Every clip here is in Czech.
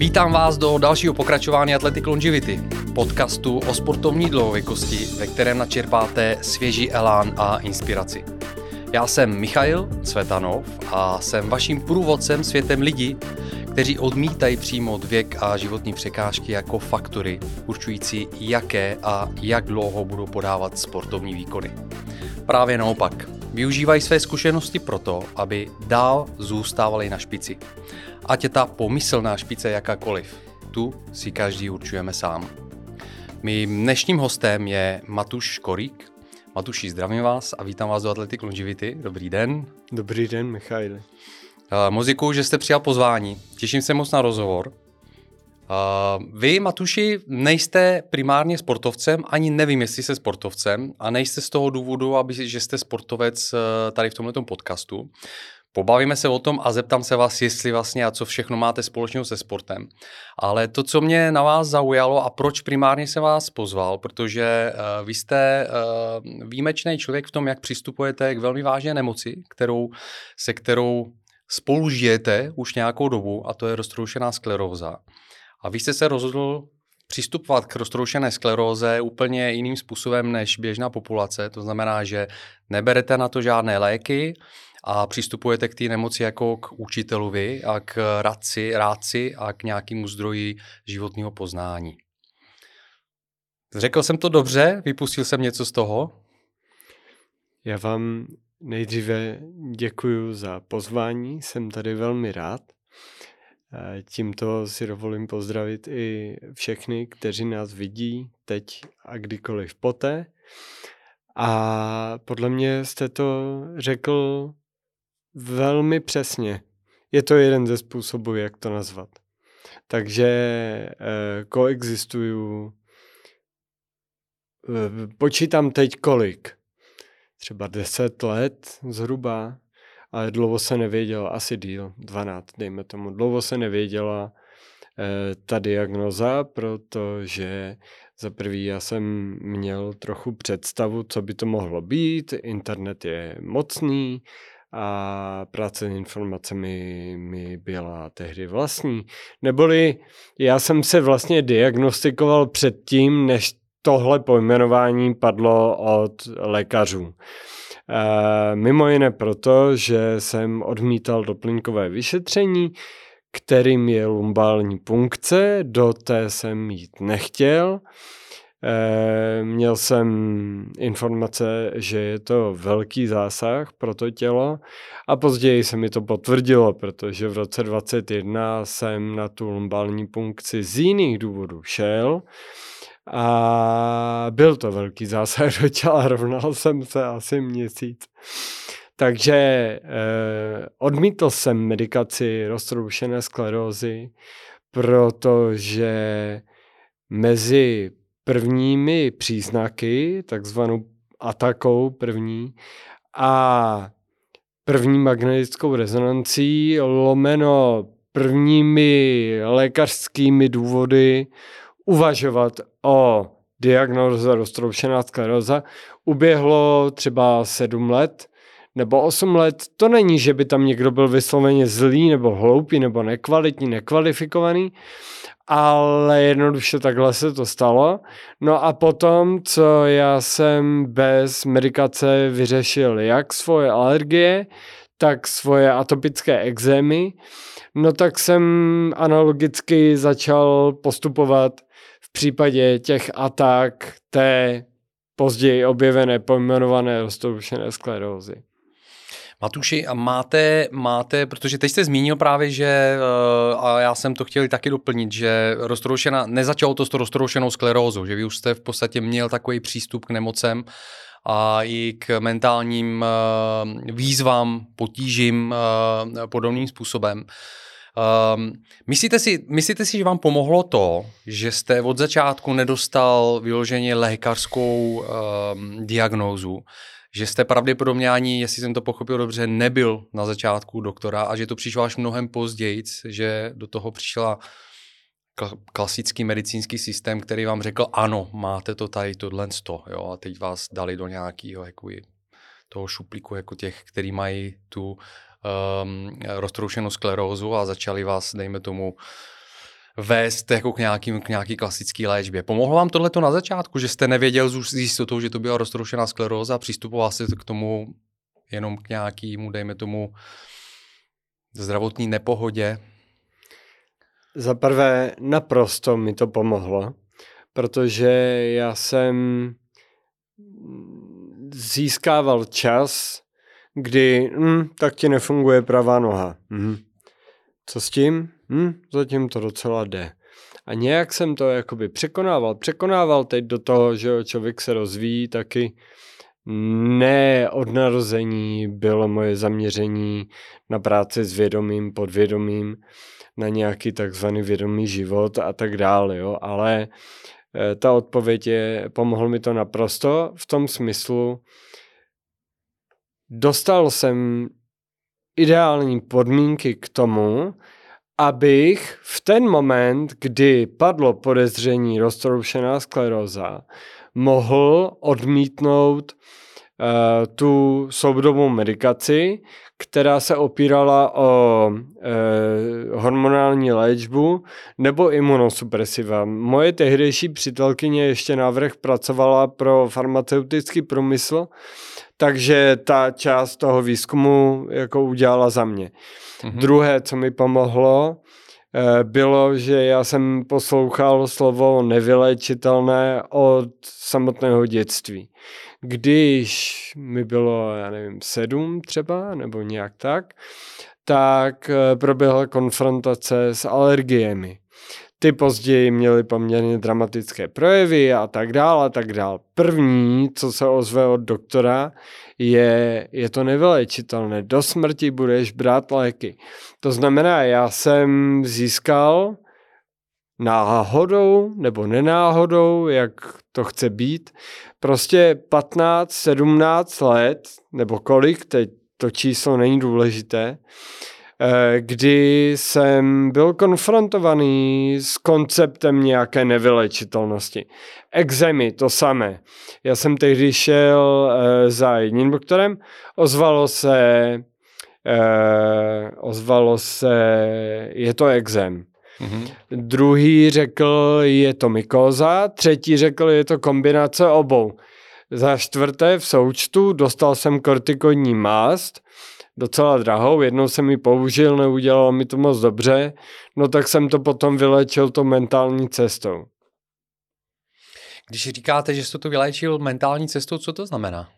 Vítám vás do dalšího pokračování Athletic Longevity, podcastu o sportovní dlouhověkosti, ve kterém načerpáte svěží elán a inspiraci. Já jsem Michail Cvetanov a jsem vaším průvodcem světem lidí, kteří odmítají přijmout věk a životní překážky jako faktory určující, jaké a jak dlouho budou podávat sportovní výkony. Právě naopak, využívají své zkušenosti proto, aby dál zůstávali na špici. Ať je ta pomyslná špice jakákoliv, tu si každý určujeme sám. Mým dnešním hostem je Matuš Korík. Matuši, zdravím vás a vítám vás do Athletic Longevity. Dobrý den. Dobrý den, Michail. Uh, moc děkuji, že jste přijal pozvání. Těším se moc na rozhovor. Uh, vy, Matuši, nejste primárně sportovcem, ani nevím, jestli jste sportovcem, a nejste z toho důvodu, aby, že jste sportovec uh, tady v tomto podcastu. Pobavíme se o tom a zeptám se vás, jestli vlastně a co všechno máte společného se sportem. Ale to, co mě na vás zaujalo a proč primárně se vás pozval, protože uh, vy jste uh, výjimečný člověk v tom, jak přistupujete k velmi vážné nemoci, kterou, se kterou spolu žijete už nějakou dobu, a to je roztroušená skleróza. A vy jste se rozhodl přistupovat k roztroušené skleróze úplně jiným způsobem než běžná populace. To znamená, že neberete na to žádné léky, a přistupujete k té nemoci jako k učitelovi a k radci, rádci a k nějakému zdroji životního poznání. Řekl jsem to dobře? Vypustil jsem něco z toho? Já vám nejdříve děkuji za pozvání, jsem tady velmi rád. Tímto si dovolím pozdravit i všechny, kteří nás vidí teď a kdykoliv poté. A podle mě jste to řekl Velmi přesně. Je to jeden ze způsobů, jak to nazvat. Takže eh, koexistuju. Eh, počítám teď kolik? Třeba 10 let zhruba, ale dlouho se nevěděla, asi díl, 12, dejme tomu. Dlouho se nevěděla eh, ta diagnoza, protože za prvý já jsem měl trochu představu, co by to mohlo být. Internet je mocný, a práce s informacemi mi byla tehdy vlastní. Neboli já jsem se vlastně diagnostikoval předtím, než tohle pojmenování padlo od lékařů. E, mimo jiné proto, že jsem odmítal doplňkové vyšetření, kterým je lumbální punkce, do té jsem jít nechtěl. E, měl jsem informace, že je to velký zásah pro to tělo a později se mi to potvrdilo, protože v roce 2021 jsem na tu lumbální punkci z jiných důvodů šel a byl to velký zásah do těla, rovnal jsem se asi měsíc. Takže eh, odmítl jsem medikaci roztroušené sklerózy, protože mezi prvními příznaky, takzvanou atakou první, a první magnetickou rezonancí, lomeno prvními lékařskými důvody uvažovat o diagnoze roztroušená skleroza, uběhlo třeba sedm let nebo osm let. To není, že by tam někdo byl vysloveně zlý nebo hloupý nebo nekvalitní, nekvalifikovaný, ale jednoduše takhle se to stalo. No a potom, co já jsem bez medikace vyřešil jak svoje alergie, tak svoje atopické exémy, no tak jsem analogicky začal postupovat v případě těch atak té později objevené pojmenované roztroušené sklerózy. Matuši, a máte, máte, protože teď jste zmínil právě, že, eh, a já jsem to chtěl taky doplnit, že roztroušená, nezačalo to s roztroušenou sklerózou, že vy už jste v podstatě měl takový přístup k nemocem a i k mentálním eh, výzvám, potížím eh, podobným způsobem. Um, myslíte, si, myslíte si, že vám pomohlo to, že jste od začátku nedostal vyloženě lékařskou um, diagnózu, že jste pravděpodobně ani, jestli jsem to pochopil dobře, nebyl na začátku doktora a že to přišlo až mnohem později, že do toho přišla klasický medicínský systém, který vám řekl, ano, máte to tady, tohle sto, jo, a teď vás dali do nějakého jako toho šuplíku, jako těch, který mají tu um, roztroušenou sklerózu a začali vás, dejme tomu, vést jako k, nějakým, k nějaký klasické léčbě. Pomohlo vám tohle na začátku, že jste nevěděl s jistotou, že to byla roztroušená skleróza a přistupoval jste k tomu jenom k nějakému, dejme tomu, zdravotní nepohodě? Za prvé, naprosto mi to pomohlo, protože já jsem získával čas, kdy hm, tak ti nefunguje pravá noha. Hm. Co s tím? Hm, zatím to docela jde. A nějak jsem to jakoby překonával. Překonával teď do toho, že člověk se rozvíjí taky. Ne od narození bylo moje zaměření na práci s vědomím, podvědomím, na nějaký takzvaný vědomý život a tak dále, jo. Ale eh, ta odpověď je, pomohlo mi to naprosto v tom smyslu, dostal jsem ideální podmínky k tomu, abych v ten moment, kdy padlo podezření roztroušená skleroza, mohl odmítnout uh, tu soudobou medikaci, která se opírala o uh, hormonální léčbu nebo imunosupresiva. Moje tehdejší přítelkyně ještě návrh pracovala pro farmaceutický průmysl, takže ta část toho výzkumu jako udělala za mě. Mm-hmm. Druhé, co mi pomohlo, eh, bylo, že já jsem poslouchal slovo nevylečitelné od samotného dětství. Když mi bylo, já nevím, sedm třeba, nebo nějak tak, tak eh, proběhla konfrontace s alergiemi. Ty později měly poměrně dramatické projevy a tak dále a tak dále. První, co se ozve od doktora, je, je to nevylečitelné. Do smrti budeš brát léky. To znamená, já jsem získal náhodou nebo nenáhodou, jak to chce být, prostě 15, 17 let, nebo kolik, teď to číslo není důležité, Eh, kdy jsem byl konfrontovaný s konceptem nějaké nevylečitelnosti. Exemy, to samé. Já jsem tehdy šel eh, za jedním doktorem, ozvalo se, eh, ozvalo se, je to exem. Mm-hmm. Druhý řekl, je to mykóza, třetí řekl, je to kombinace obou. Za čtvrté v součtu dostal jsem kortikodní mást, docela drahou, jednou jsem ji použil, neudělalo mi to moc dobře, no tak jsem to potom vylečil to mentální cestou. Když říkáte, že jste to vyléčil mentální cestou, co to znamená?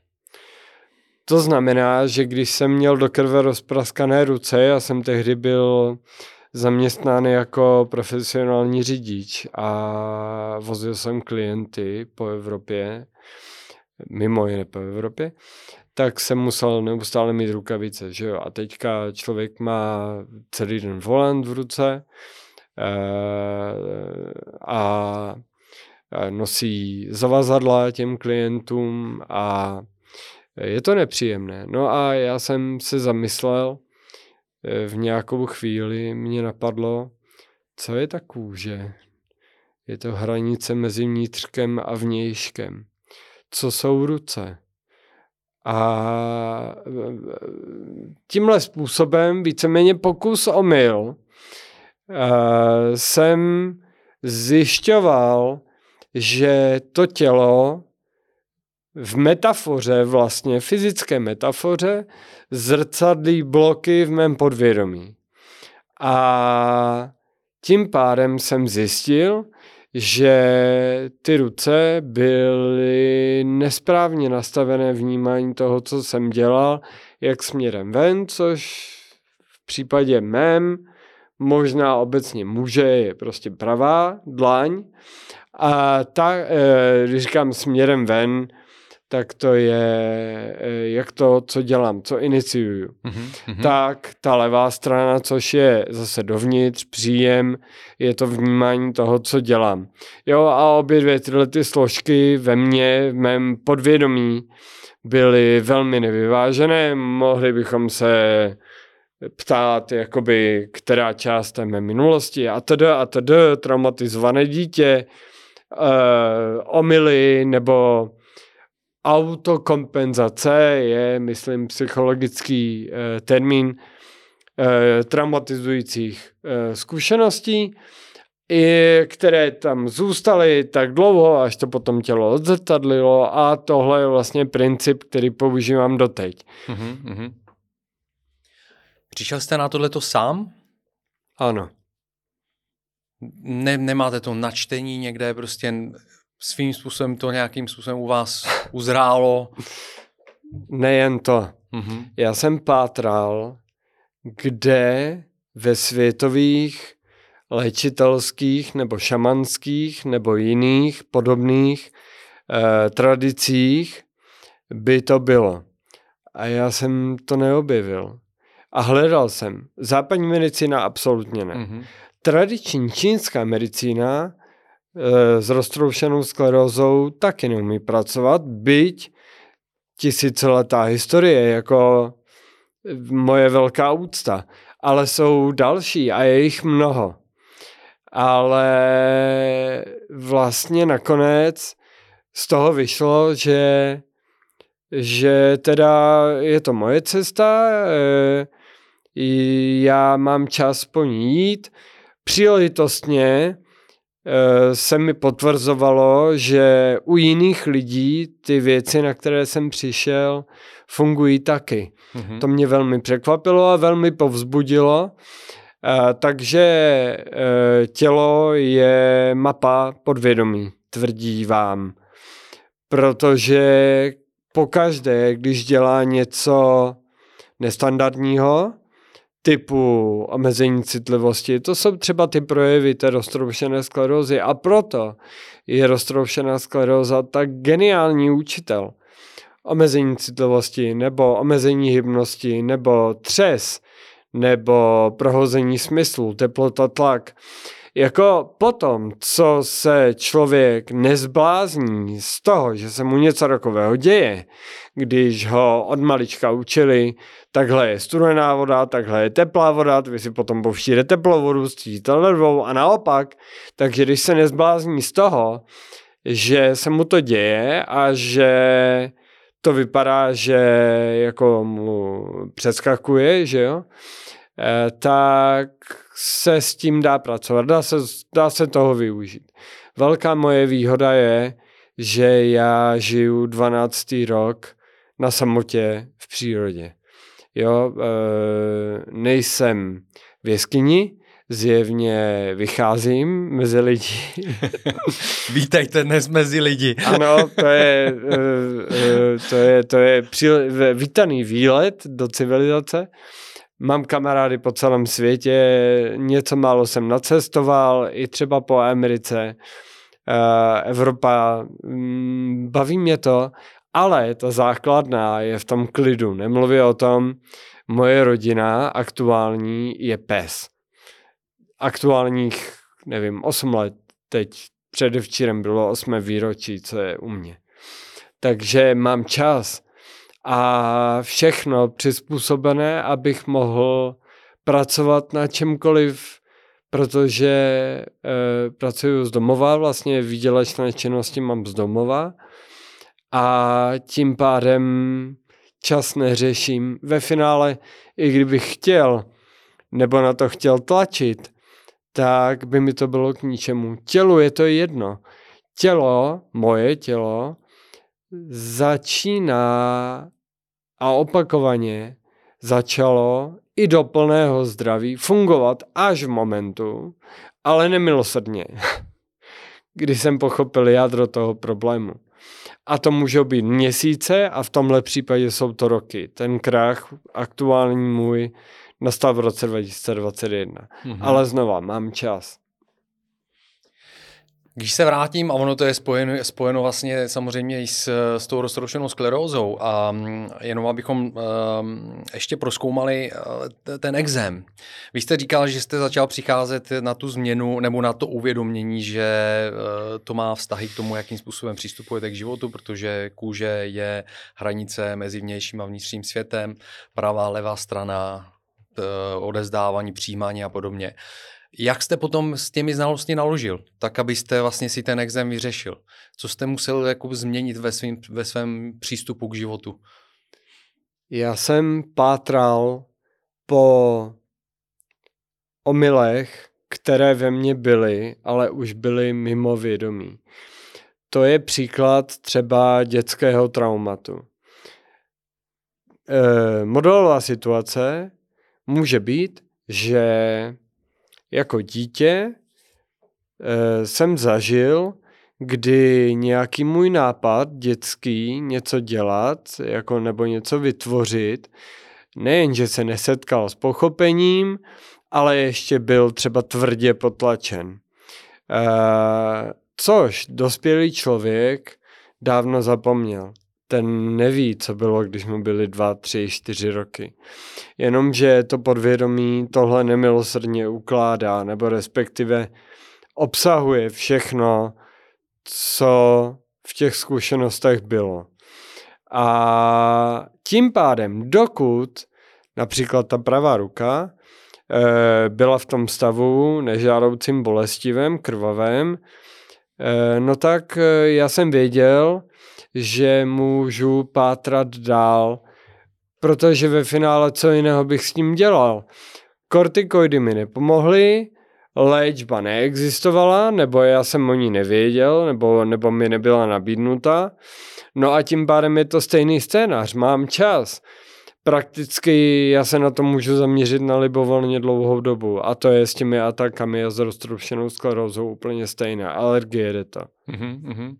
To znamená, že když jsem měl do krve rozpraskané ruce, já jsem tehdy byl zaměstnán jako profesionální řidič a vozil jsem klienty po Evropě, mimo jiné po Evropě, tak jsem musel neustále mít rukavice, že jo. A teďka člověk má celý den volant v ruce eh, a nosí zavazadla těm klientům a je to nepříjemné. No a já jsem se zamyslel, v nějakou chvíli mě napadlo, co je ta kůže? Je to hranice mezi vnitřkem a vnějškem. Co jsou ruce? A tímhle způsobem, víceméně pokus omyl, eh, jsem zjišťoval, že to tělo v metafoře, vlastně fyzické metafoře, zrcadlí bloky v mém podvědomí. A tím pádem jsem zjistil, že ty ruce byly nesprávně nastavené vnímání toho, co jsem dělal, jak směrem ven, což v případě mém možná obecně muže je prostě pravá dlaň. A ta, eh, když říkám směrem ven, tak to je, eh, jak to, co dělám, co iniciuju. Mm-hmm. Tak ta levá strana, což je zase dovnitř, příjem, je to vnímání toho, co dělám. Jo, a obě dvě tyhle ty složky ve mně, v mém podvědomí, byly velmi nevyvážené. Mohli bychom se ptát, jakoby, která část té mé minulosti a tedy a tedy, traumatizované dítě, uh, omily nebo Autokompenzace je, myslím, psychologický eh, termín eh, traumatizujících eh, zkušeností. i které tam zůstaly tak dlouho, až to potom tělo odzrcadlilo a tohle je vlastně princip, který používám doteď. Mm-hmm. Přišel jste na tohleto sám? Ano. Ne, nemáte to načtení někde, prostě svým způsobem to nějakým způsobem u vás uzrálo? Nejen to. Mm-hmm. Já jsem pátral, kde ve světových léčitelských nebo šamanských nebo jiných podobných eh, tradicích by to bylo. A já jsem to neobjevil. A hledal jsem. Západní medicína absolutně ne. Mm-hmm. Tradiční čínská medicína s roztroušenou sklerózou taky neumí pracovat, byť tisíciletá historie jako moje velká úcta. Ale jsou další a je jich mnoho. Ale vlastně nakonec z toho vyšlo, že, že teda je to moje cesta, e, já mám čas po ní jít. Příležitostně eh, se mi potvrzovalo, že u jiných lidí ty věci, na které jsem přišel, fungují taky. Mm-hmm. To mě velmi překvapilo a velmi povzbudilo. Eh, takže eh, tělo je mapa podvědomí, tvrdí vám. Protože pokaždé, když dělá něco nestandardního, typu omezení citlivosti. To jsou třeba ty projevy té roztroušené sklerózy a proto je roztroušená skleróza tak geniální učitel. Omezení citlivosti nebo omezení hybnosti nebo třes nebo prohození smyslu, teplota, tlak. Jako potom, co se člověk nezblázní z toho, že se mu něco takového děje, když ho od malička učili, takhle je studená voda, takhle je teplá voda, vy si potom povštíte teplou vodu, stíte ledvou a naopak. Takže když se nezblázní z toho, že se mu to děje a že to vypadá, že jako mu přeskakuje, že jo, tak se s tím dá pracovat, dá se, dá se toho využít. Velká moje výhoda je, že já žiju 12. rok na samotě v přírodě. Jo, e, nejsem v jeskyni, zjevně vycházím mezi lidi. Vítejte dnes mezi lidi. ano, to je, e, e, to je, to je přil, vítaný výlet do civilizace. Mám kamarády po celém světě, něco málo jsem nacestoval, i třeba po Americe, Evropa, mm, baví mě to, ale ta základná je v tom klidu. Nemluví o tom, moje rodina aktuální je pes. Aktuálních, nevím, 8 let, teď předevčírem bylo 8 výročí, co je u mě. Takže mám čas a všechno přizpůsobené, abych mohl pracovat na čemkoliv, protože e, pracuji z domova, vlastně výdělečné činnosti mám z domova a tím pádem čas neřeším. Ve finále, i kdybych chtěl, nebo na to chtěl tlačit, tak by mi to bylo k ničemu. Tělu je to jedno. Tělo, moje tělo, začíná a opakovaně začalo i do plného zdraví fungovat až v momentu, ale nemilosrdně, kdy jsem pochopil jádro toho problému. A to může být měsíce a v tomhle případě jsou to roky. Ten krach aktuální můj nastal v roce 2021. Mm-hmm. Ale znova, mám čas. Když se vrátím, a ono to je spojeno, spojeno vlastně samozřejmě i s, s tou roztroušenou sklerózou, a mm, jenom abychom um, ještě proskoumali uh, ten exém. Vy jste říkal, že jste začal přicházet na tu změnu nebo na to uvědomění, že uh, to má vztahy k tomu, jakým způsobem přistupujete k životu, protože kůže je hranice mezi vnějším a vnitřním světem, pravá, levá strana, uh, odezdávání, přijímání a podobně. Jak jste potom s těmi znalostmi naložil, tak abyste vlastně si ten exém vyřešil? Co jste musel jako změnit ve, svým, ve svém přístupu k životu? Já jsem pátral po omylech, které ve mně byly, ale už byly mimo vědomí. To je příklad třeba dětského traumatu. E, modelová situace může být, že jako dítě e, jsem zažil, kdy nějaký můj nápad dětský něco dělat jako nebo něco vytvořit, nejenže se nesetkal s pochopením, ale ještě byl třeba tvrdě potlačen. E, což dospělý člověk dávno zapomněl. Ten neví, co bylo, když mu byly dva, tři, čtyři roky. Jenomže to podvědomí tohle nemilosrdně ukládá, nebo respektive obsahuje všechno, co v těch zkušenostech bylo. A tím pádem, dokud například ta pravá ruka e, byla v tom stavu nežádoucím bolestivém, krvavém, e, no tak e, já jsem věděl, že můžu pátrat dál, protože ve finále co jiného bych s tím dělal. Kortikoidy mi nepomohly, léčba neexistovala, nebo já jsem o ní nevěděl, nebo, nebo mi nebyla nabídnuta. No a tím pádem je to stejný scénář, mám čas. Prakticky já se na to můžu zaměřit na libovolně dlouhou dobu a to je s těmi atakami a s roztroušenou sklerózou úplně stejné. Alergie jde to. Uh-huh,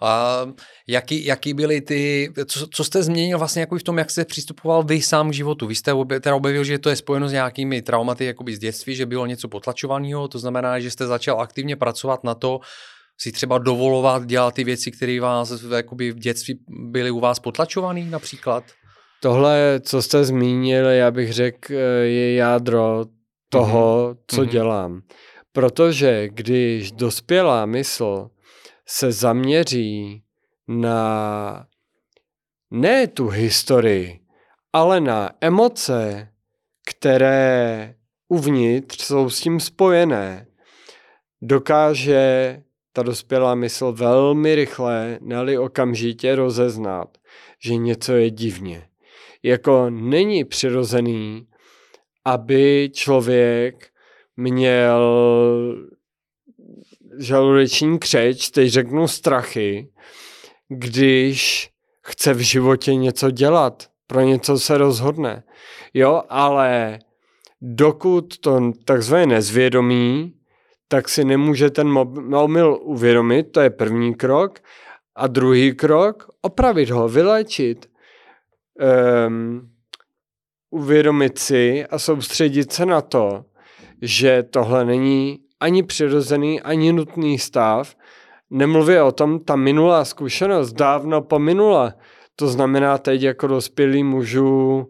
A jaký, jaký byly ty, co, co jste změnil vlastně jako v tom, jak jste přistupoval vy sám k životu? Vy jste obě, teda objevil, že to je spojeno s nějakými traumaty jakoby z dětství, že bylo něco potlačovaného, to znamená, že jste začal aktivně pracovat na to, si třeba dovolovat dělat ty věci, které vás jakoby v dětství byly u vás potlačované například? Tohle, co jste zmínil, já bych řekl, je jádro toho, mm-hmm. co mm-hmm. dělám. Protože když dospělá mysl se zaměří na ne tu historii, ale na emoce, které uvnitř jsou s tím spojené, dokáže ta dospělá mysl velmi rychle, neli okamžitě rozeznat, že něco je divně. Jako není přirozený, aby člověk měl žaludeční křeč, teď řeknu strachy, když chce v životě něco dělat, pro něco se rozhodne. Jo, ale dokud to takzvané nezvědomí, tak si nemůže ten omyl uvědomit, to je první krok. A druhý krok, opravit ho, vylečit. Um, uvědomit si a soustředit se na to, že tohle není ani přirozený, ani nutný stav. Nemluvě o tom, ta minulá zkušenost dávno pominula. To znamená, teď jako dospělý můžu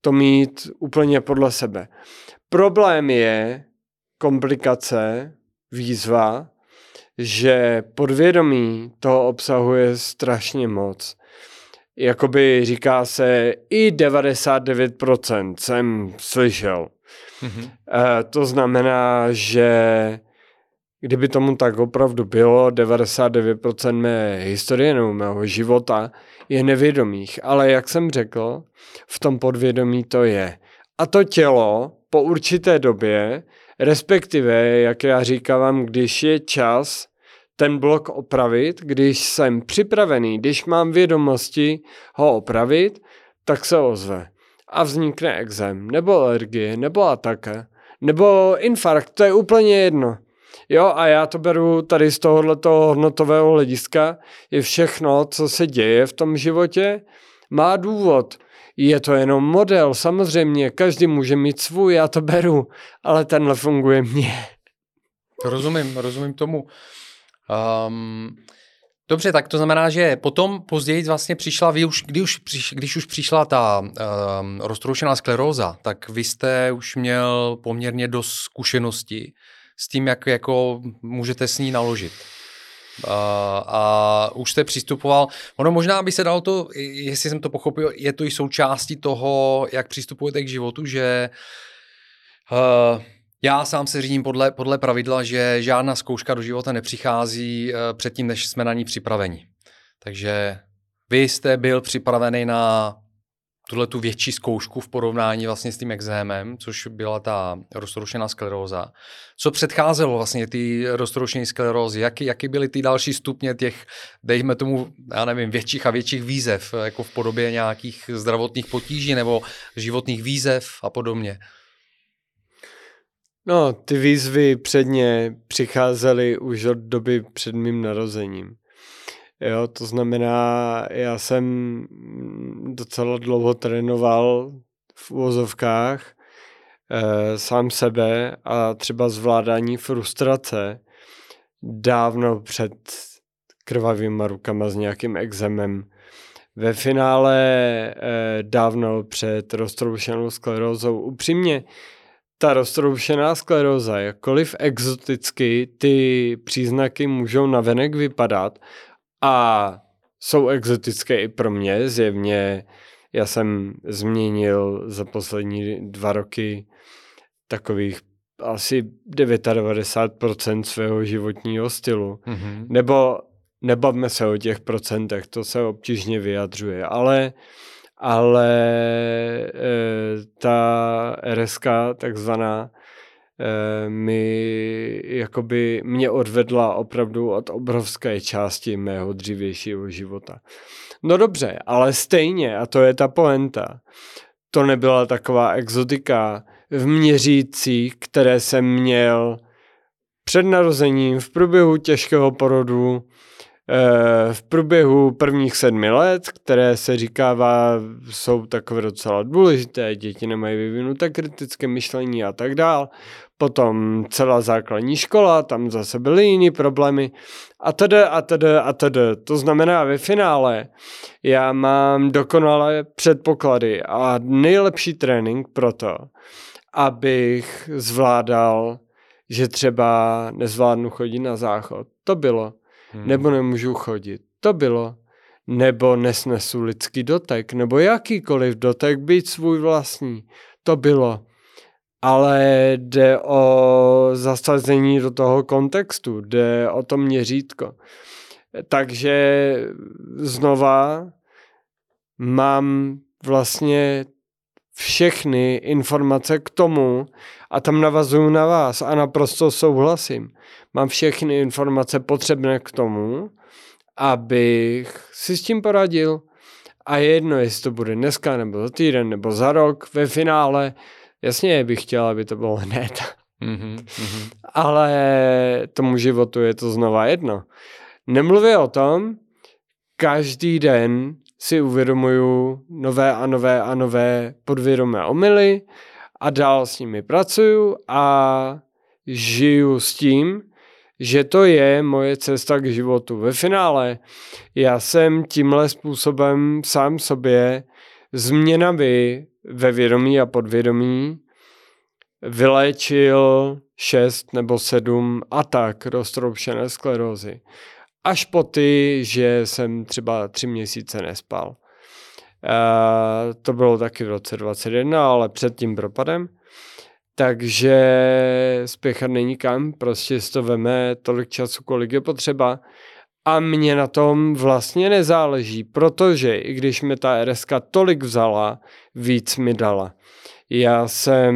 to mít úplně podle sebe. Problém je komplikace, výzva, že podvědomí toho obsahuje strašně moc. Jakoby říká se i 99% jsem slyšel. Mm-hmm. E, to znamená, že kdyby tomu tak opravdu bylo, 99% mé historie nebo mého života je nevědomých. Ale jak jsem řekl, v tom podvědomí to je. A to tělo po určité době, respektive, jak já říkám, když je čas ten blok opravit, když jsem připravený, když mám vědomosti ho opravit, tak se ozve a vznikne exém, nebo alergie, nebo ataka, nebo infarkt, to je úplně jedno. Jo, a já to beru tady z tohoto hodnotového hlediska, je všechno, co se děje v tom životě, má důvod. Je to jenom model, samozřejmě, každý může mít svůj, já to beru, ale tenhle funguje mně. Rozumím, rozumím tomu. Um, Dobře, tak to znamená, že potom později vlastně přišla, vy už, když, už když už přišla ta um, roztroušená skleróza, tak vy jste už měl poměrně dost zkušeností s tím, jak jako můžete s ní naložit. Uh, a už jste přistupoval, ono možná by se dalo to, jestli jsem to pochopil, je to i součástí toho, jak přistupujete k životu, že uh, já sám se řídím podle, podle pravidla, že žádná zkouška do života nepřichází uh, předtím, než jsme na ní připraveni. Takže vy jste byl připravený na tuhle tu větší zkoušku v porovnání vlastně s tím exémem, což byla ta roztroušená skleróza. Co předcházelo vlastně ty roztroušené sklerózy? Jaký, jaký byly ty další stupně těch, dejme tomu, já nevím, větších a větších výzev, jako v podobě nějakých zdravotních potíží nebo životních výzev a podobně? No, ty výzvy předně přicházely už od doby před mým narozením. Jo, to znamená, já jsem docela dlouho trénoval v úvozovkách e, sám sebe a třeba zvládání frustrace dávno před krvavýma rukama s nějakým exemem. Ve finále e, dávno před roztroušenou sklerózou. Upřímně, ta roztroušená skleróza, jakkoliv exoticky ty příznaky můžou navenek vypadat a jsou exotické i pro mě, zjevně já jsem změnil za poslední dva roky takových asi 99% svého životního stylu. Mm-hmm. Nebo nebavme se o těch procentech, to se obtížně vyjadřuje, ale ale e, ta RSK takzvaná e, mi jakoby mě odvedla opravdu od obrovské části mého dřívějšího života. No dobře, ale stejně, a to je ta poenta, to nebyla taková exotika v měřících, které jsem měl před narozením, v průběhu těžkého porodu, Eh, v průběhu prvních sedmi let, které se říkává, jsou takové docela důležité, děti nemají vyvinuté kritické myšlení a tak dál. Potom celá základní škola, tam zase byly jiné problémy a tedy a tedy a tedy. To znamená ve finále já mám dokonalé předpoklady a nejlepší trénink pro to, abych zvládal, že třeba nezvládnu chodit na záchod. To bylo hmm. nebo nemůžu chodit. To bylo. Nebo nesnesu lidský dotek, nebo jakýkoliv dotek, být svůj vlastní. To bylo. Ale jde o zasazení do toho kontextu, jde o to měřítko. Takže znova mám vlastně všechny informace k tomu a tam navazuju na vás a naprosto souhlasím. Mám všechny informace potřebné k tomu, abych si s tím poradil a je jedno, jestli to bude dneska, nebo za týden, nebo za rok, ve finále, jasně bych chtěl, aby to bylo hned. Mm-hmm, Ale tomu životu je to znova jedno. Nemluvě o tom, každý den si uvědomuju nové a nové a nové podvědomé omily a dál s nimi pracuju a žiju s tím, že to je moje cesta k životu. Ve finále já jsem tímhle způsobem sám sobě změnami ve vědomí a podvědomí vyléčil šest nebo sedm atak roztroušené sklerózy. Až po ty, že jsem třeba tři měsíce nespal. Uh, to bylo taky v roce 2021, ale před tím propadem. Takže spěchat není kam, prostě si to veme tolik času, kolik je potřeba. A mně na tom vlastně nezáleží, protože i když mi ta RSK tolik vzala, víc mi dala. Já jsem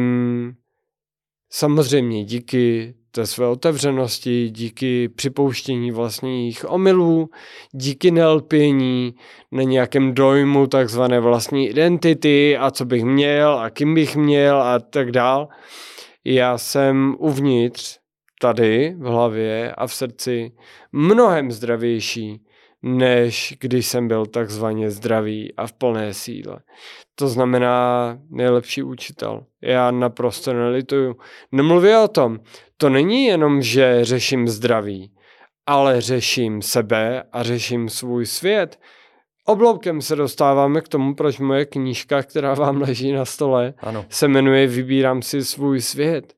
samozřejmě díky té své otevřenosti, díky připouštění vlastních omylů, díky nelpění na nějakém dojmu takzvané vlastní identity a co bych měl a kým bych měl a tak dál. Já jsem uvnitř tady v hlavě a v srdci mnohem zdravější, než když jsem byl takzvaně zdravý a v plné síle. To znamená nejlepší učitel. Já naprosto nelituju. Nemluvě o tom, to není jenom, že řeším zdraví, ale řeším sebe a řeším svůj svět. Obloukem se dostáváme k tomu, proč moje knížka, která vám leží na stole, ano. se jmenuje Vybírám si svůj svět.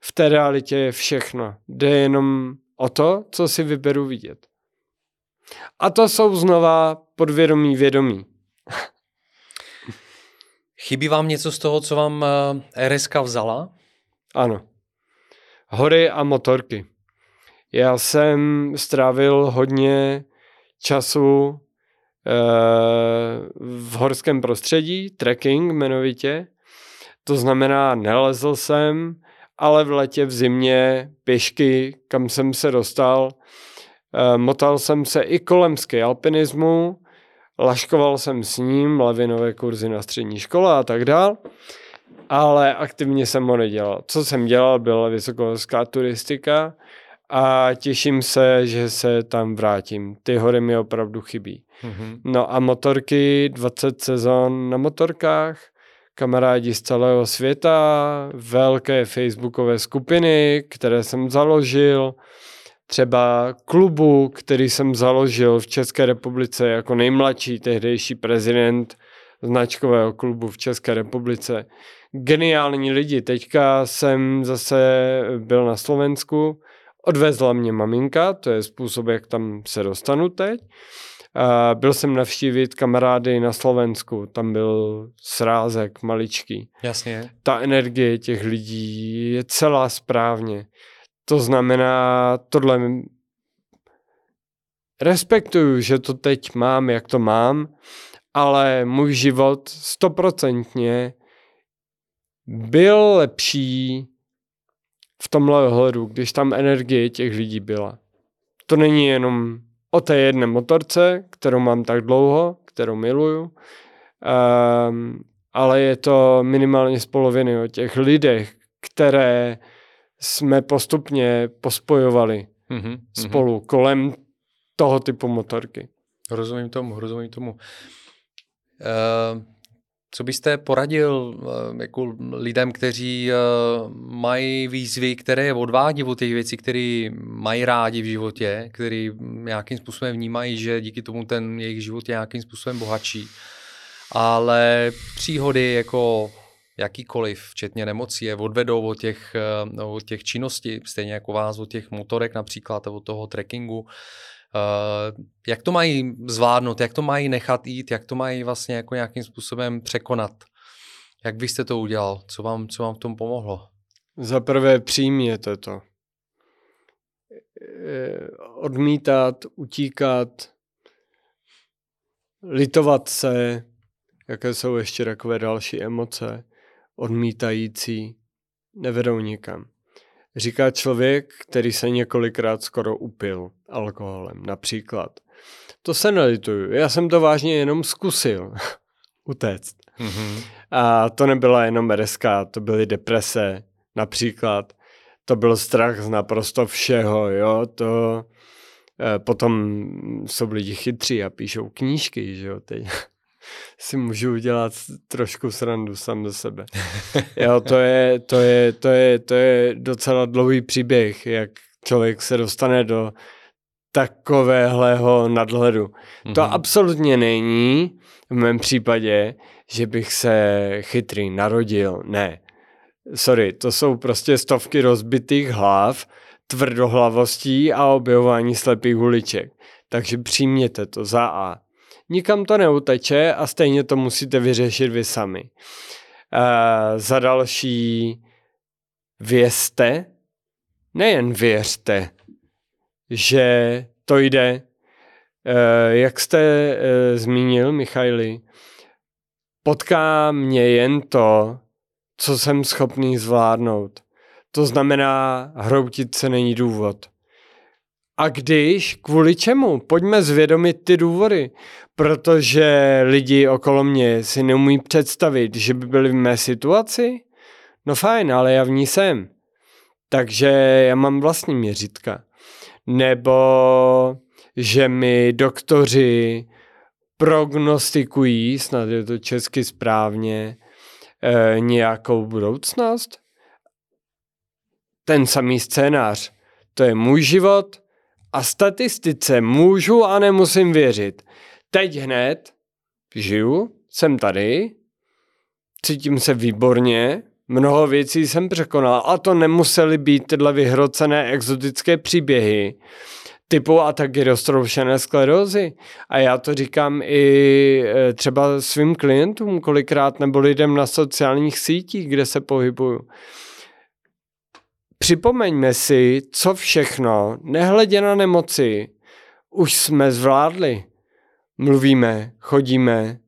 V té realitě je všechno. Jde jenom o to, co si vyberu vidět. A to jsou znova podvědomí vědomí. Chybí vám něco z toho, co vám eh, RSK vzala? Ano. Hory a motorky. Já jsem strávil hodně času v horském prostředí, trekking jmenovitě. To znamená, nelezl jsem, ale v letě, v zimě, pěšky, kam jsem se dostal. Eh, motal jsem se i kolem alpinismu, laškoval jsem s ním, lavinové kurzy na střední škole a tak dál, ale aktivně jsem ho nedělal. Co jsem dělal, byla vysokohorská turistika a těším se, že se tam vrátím. Ty hory mi opravdu chybí. Mm-hmm. No a motorky, 20 sezon na motorkách, kamarádi z celého světa, velké facebookové skupiny, které jsem založil, třeba klubu, který jsem založil v České republice jako nejmladší tehdejší prezident značkového klubu v České republice. Geniální lidi. Teďka jsem zase byl na Slovensku, odvezla mě maminka, to je způsob, jak tam se dostanu teď. A byl jsem navštívit kamarády na Slovensku, tam byl srázek maličký. Jasně. Ta energie těch lidí je celá správně. To znamená, tohle respektuju, že to teď mám, jak to mám, ale můj život stoprocentně byl lepší v tomhle ohledu, když tam energie těch lidí byla. To není jenom o té jedné motorce, kterou mám tak dlouho, kterou miluju, um, ale je to minimálně z poloviny o těch lidech, které jsme postupně pospojovali mm-hmm. spolu kolem toho typu motorky. Rozumím tomu, rozumím tomu. Uh, co byste poradil uh, jako lidem, kteří uh, mají výzvy, které odvádí od těch věcí, které mají rádi v životě, který nějakým způsobem vnímají, že díky tomu ten jejich život je nějakým způsobem bohatší, ale příhody jako jakýkoliv, včetně nemocí, je odvedou od těch, eh, od těch činností, stejně jako vás od těch motorek například, od toho trekkingu. Uh, jak to mají zvládnout, jak to mají nechat jít, jak to mají vlastně jako nějakým způsobem překonat? Jak byste to udělal? Co vám, co vám v tom pomohlo? Za prvé přijměte to. Eh, odmítat, utíkat, litovat se, jaké jsou ještě takové další emoce odmítající, nevedou nikam. Říká člověk, který se několikrát skoro upil alkoholem, například. To se nelituju, já jsem to vážně jenom zkusil utéct. Mm-hmm. A to nebyla jenom RSK, to byly deprese, například. To byl strach z naprosto všeho, jo, to... E, potom jsou lidi chytří a píšou knížky, že jo, teď si můžu udělat trošku srandu sám ze sebe. Jo, to je, to je, to je, to je docela dlouhý příběh, jak člověk se dostane do takového nadhledu. Mm-hmm. To mhm. absolutně není v mém případě, že bych se chytrý narodil. Ne. Sorry, to jsou prostě stovky rozbitých hlav, tvrdohlavostí a objevování slepých uliček. Takže přijměte to za A nikam to neuteče a stejně to musíte vyřešit vy sami. Uh, za další vězte, nejen věřte, že to jde. Uh, jak jste uh, zmínil, Michaili, potká mě jen to, co jsem schopný zvládnout. To znamená, hroutit se není důvod. A když, kvůli čemu? Pojďme zvědomit ty důvody, protože lidi okolo mě si neumí představit, že by byli v mé situaci. No fajn, ale já v ní jsem. Takže já mám vlastní měřitka. Nebo že mi doktoři prognostikují, snad je to česky správně, e, nějakou budoucnost. Ten samý scénář. To je můj život, a statistice můžu a nemusím věřit. Teď hned žiju, jsem tady, cítím se výborně, mnoho věcí jsem překonal a to nemusely být tyhle vyhrocené exotické příběhy typu ataky roztroušené sklerózy. A já to říkám i e, třeba svým klientům kolikrát nebo lidem na sociálních sítích, kde se pohybuju. Připomeňme si, co všechno, nehledě na nemoci, už jsme zvládli. mluvíme, chodíme,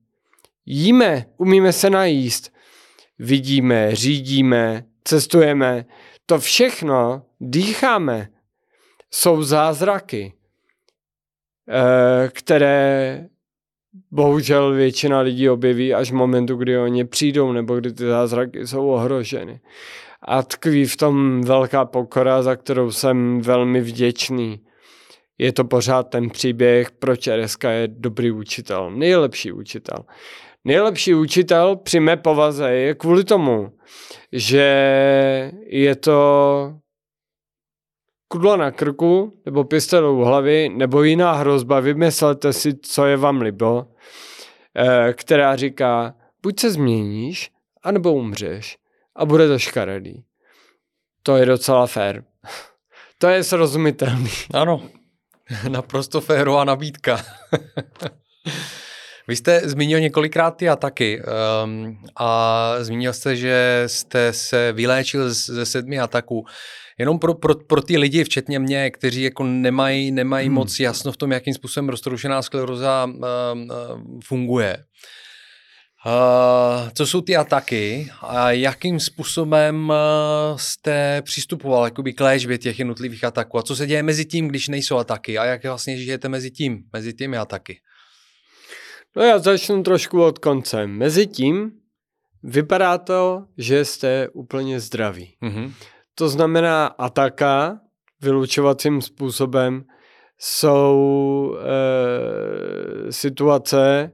jíme, umíme se najíst, vidíme, řídíme, cestujeme, to všechno dýcháme. Jsou zázraky, eh, které bohužel většina lidí objeví až v momentu, kdy oni přijdou nebo kdy ty zázraky jsou ohroženy. A tkví v tom velká pokora, za kterou jsem velmi vděčný. Je to pořád ten příběh, proč RSK je dobrý učitel, nejlepší učitel. Nejlepší učitel při mé povaze je kvůli tomu, že je to kudla na krku, nebo pistolou v hlavě, nebo jiná hrozba, vymyslete si, co je vám libo, eh, která říká, buď se změníš, anebo umřeš a bude to škaredý. To je docela fér. To je srozumitelný. Ano, naprosto férová nabídka. Vy jste zmínil několikrát ty ataky um, a zmínil jste, že jste se vyléčil ze sedmi ataků. Jenom pro, pro, pro ty lidi, včetně mě, kteří jako nemají, nemají hmm. moc jasno v tom, jakým způsobem roztroušená skleroza uh, uh, funguje. Uh, co jsou ty ataky a jakým způsobem uh, jste přistupoval jakoby k léčbě těch jednotlivých ataků a co se děje mezi tím, když nejsou ataky a jak vlastně žijete mezi tím, mezi těmi ataky? No já začnu trošku od konce. Mezi tím vypadá to, že jste úplně zdraví. Mm-hmm. To znamená ataka vylučovacím způsobem jsou e, situace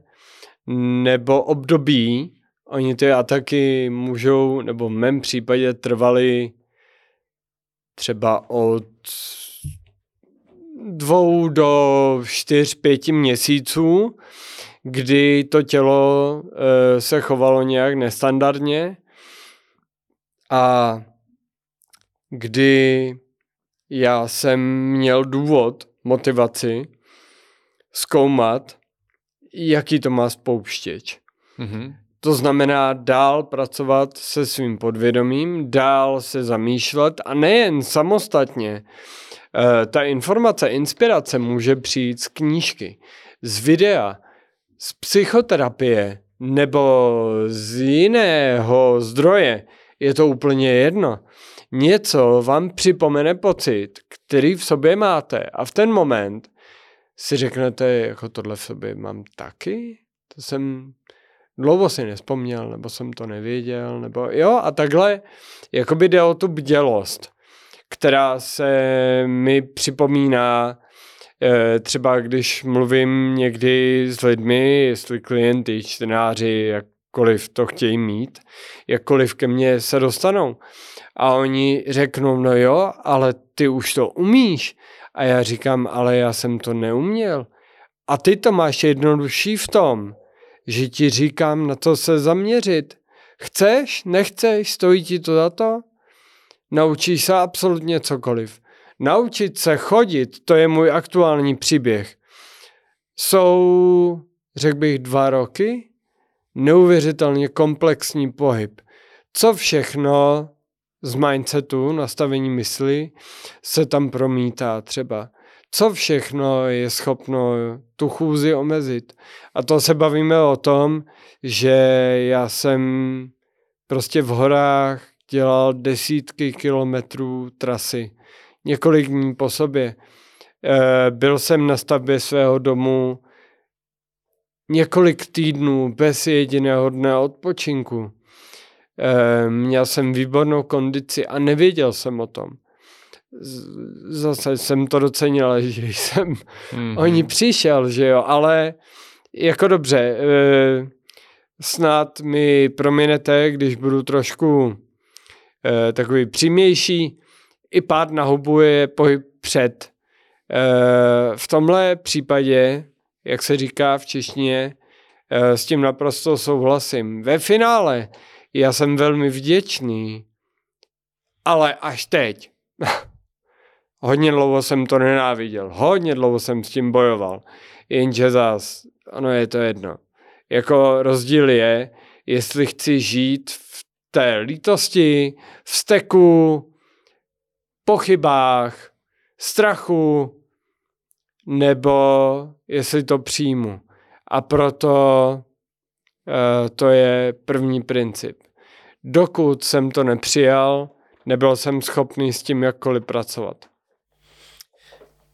nebo období, oni ty ataky můžou, nebo v mém případě trvaly třeba od dvou do čtyř, pěti měsíců, kdy to tělo e, se chovalo nějak nestandardně a kdy já jsem měl důvod, motivaci zkoumat, jaký to má spouštěč. Mm-hmm. To znamená dál pracovat se svým podvědomím, dál se zamýšlet a nejen samostatně. E, ta informace, inspirace může přijít z knížky, z videa, z psychoterapie nebo z jiného zdroje. Je to úplně jedno něco vám připomene pocit, který v sobě máte a v ten moment si řeknete, jako tohle v sobě mám taky? To jsem dlouho si nespomněl, nebo jsem to nevěděl, nebo jo, a takhle jakoby jde o tu bdělost, která se mi připomíná eh, třeba když mluvím někdy s lidmi, jestli klienty, čtenáři, jakkoliv to chtějí mít, jakkoliv ke mně se dostanou, a oni řeknou, no jo, ale ty už to umíš. A já říkám, ale já jsem to neuměl. A ty to máš jednodušší v tom, že ti říkám, na co se zaměřit. Chceš, nechceš, stojí ti to za to? Naučíš se absolutně cokoliv. Naučit se chodit, to je můj aktuální příběh. Jsou, řekl bych, dva roky, neuvěřitelně komplexní pohyb. Co všechno z mindsetu, nastavení mysli, se tam promítá třeba. Co všechno je schopno tu chůzi omezit. A to se bavíme o tom, že já jsem prostě v horách dělal desítky kilometrů trasy. Několik dní po sobě. E, byl jsem na stavbě svého domu několik týdnů bez jediného dne odpočinku. Eh, měl jsem výbornou kondici a nevěděl jsem o tom. Zase jsem to docenil, že jsem mm-hmm. o ní přišel, že jo, ale jako dobře, eh, snad mi prominete, když budu trošku eh, takový přímější, i pád na hubu je pohyb před. V tomhle případě, jak se říká v češtině, s tím naprosto souhlasím. Ve finále já jsem velmi vděčný, ale až teď. hodně dlouho jsem to nenáviděl, hodně dlouho jsem s tím bojoval, jenže zás, ano je to jedno. Jako rozdíl je, jestli chci žít v té lítosti, vzteku, pochybách, strachu, nebo jestli to přijmu. A proto uh, to je první princip. Dokud jsem to nepřijal, nebyl jsem schopný s tím jakkoliv pracovat.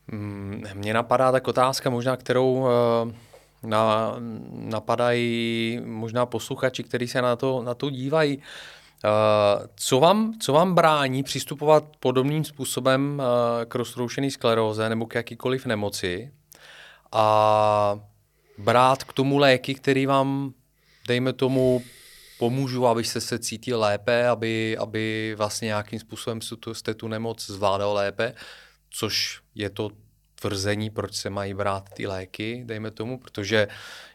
Mm, mně napadá tak otázka možná, kterou eh, na, napadají možná posluchači, kteří se na to, na to dívají. Eh, co vám, co vám brání přistupovat podobným způsobem eh, k roztroušené skleróze nebo k jakýkoliv nemoci a brát k tomu léky, který vám, dejme tomu, pomůžu, abyste se cítil lépe, aby, aby vlastně nějakým způsobem jste tu nemoc zvládal lépe, což je to tvrzení, proč se mají brát ty léky, dejme tomu, protože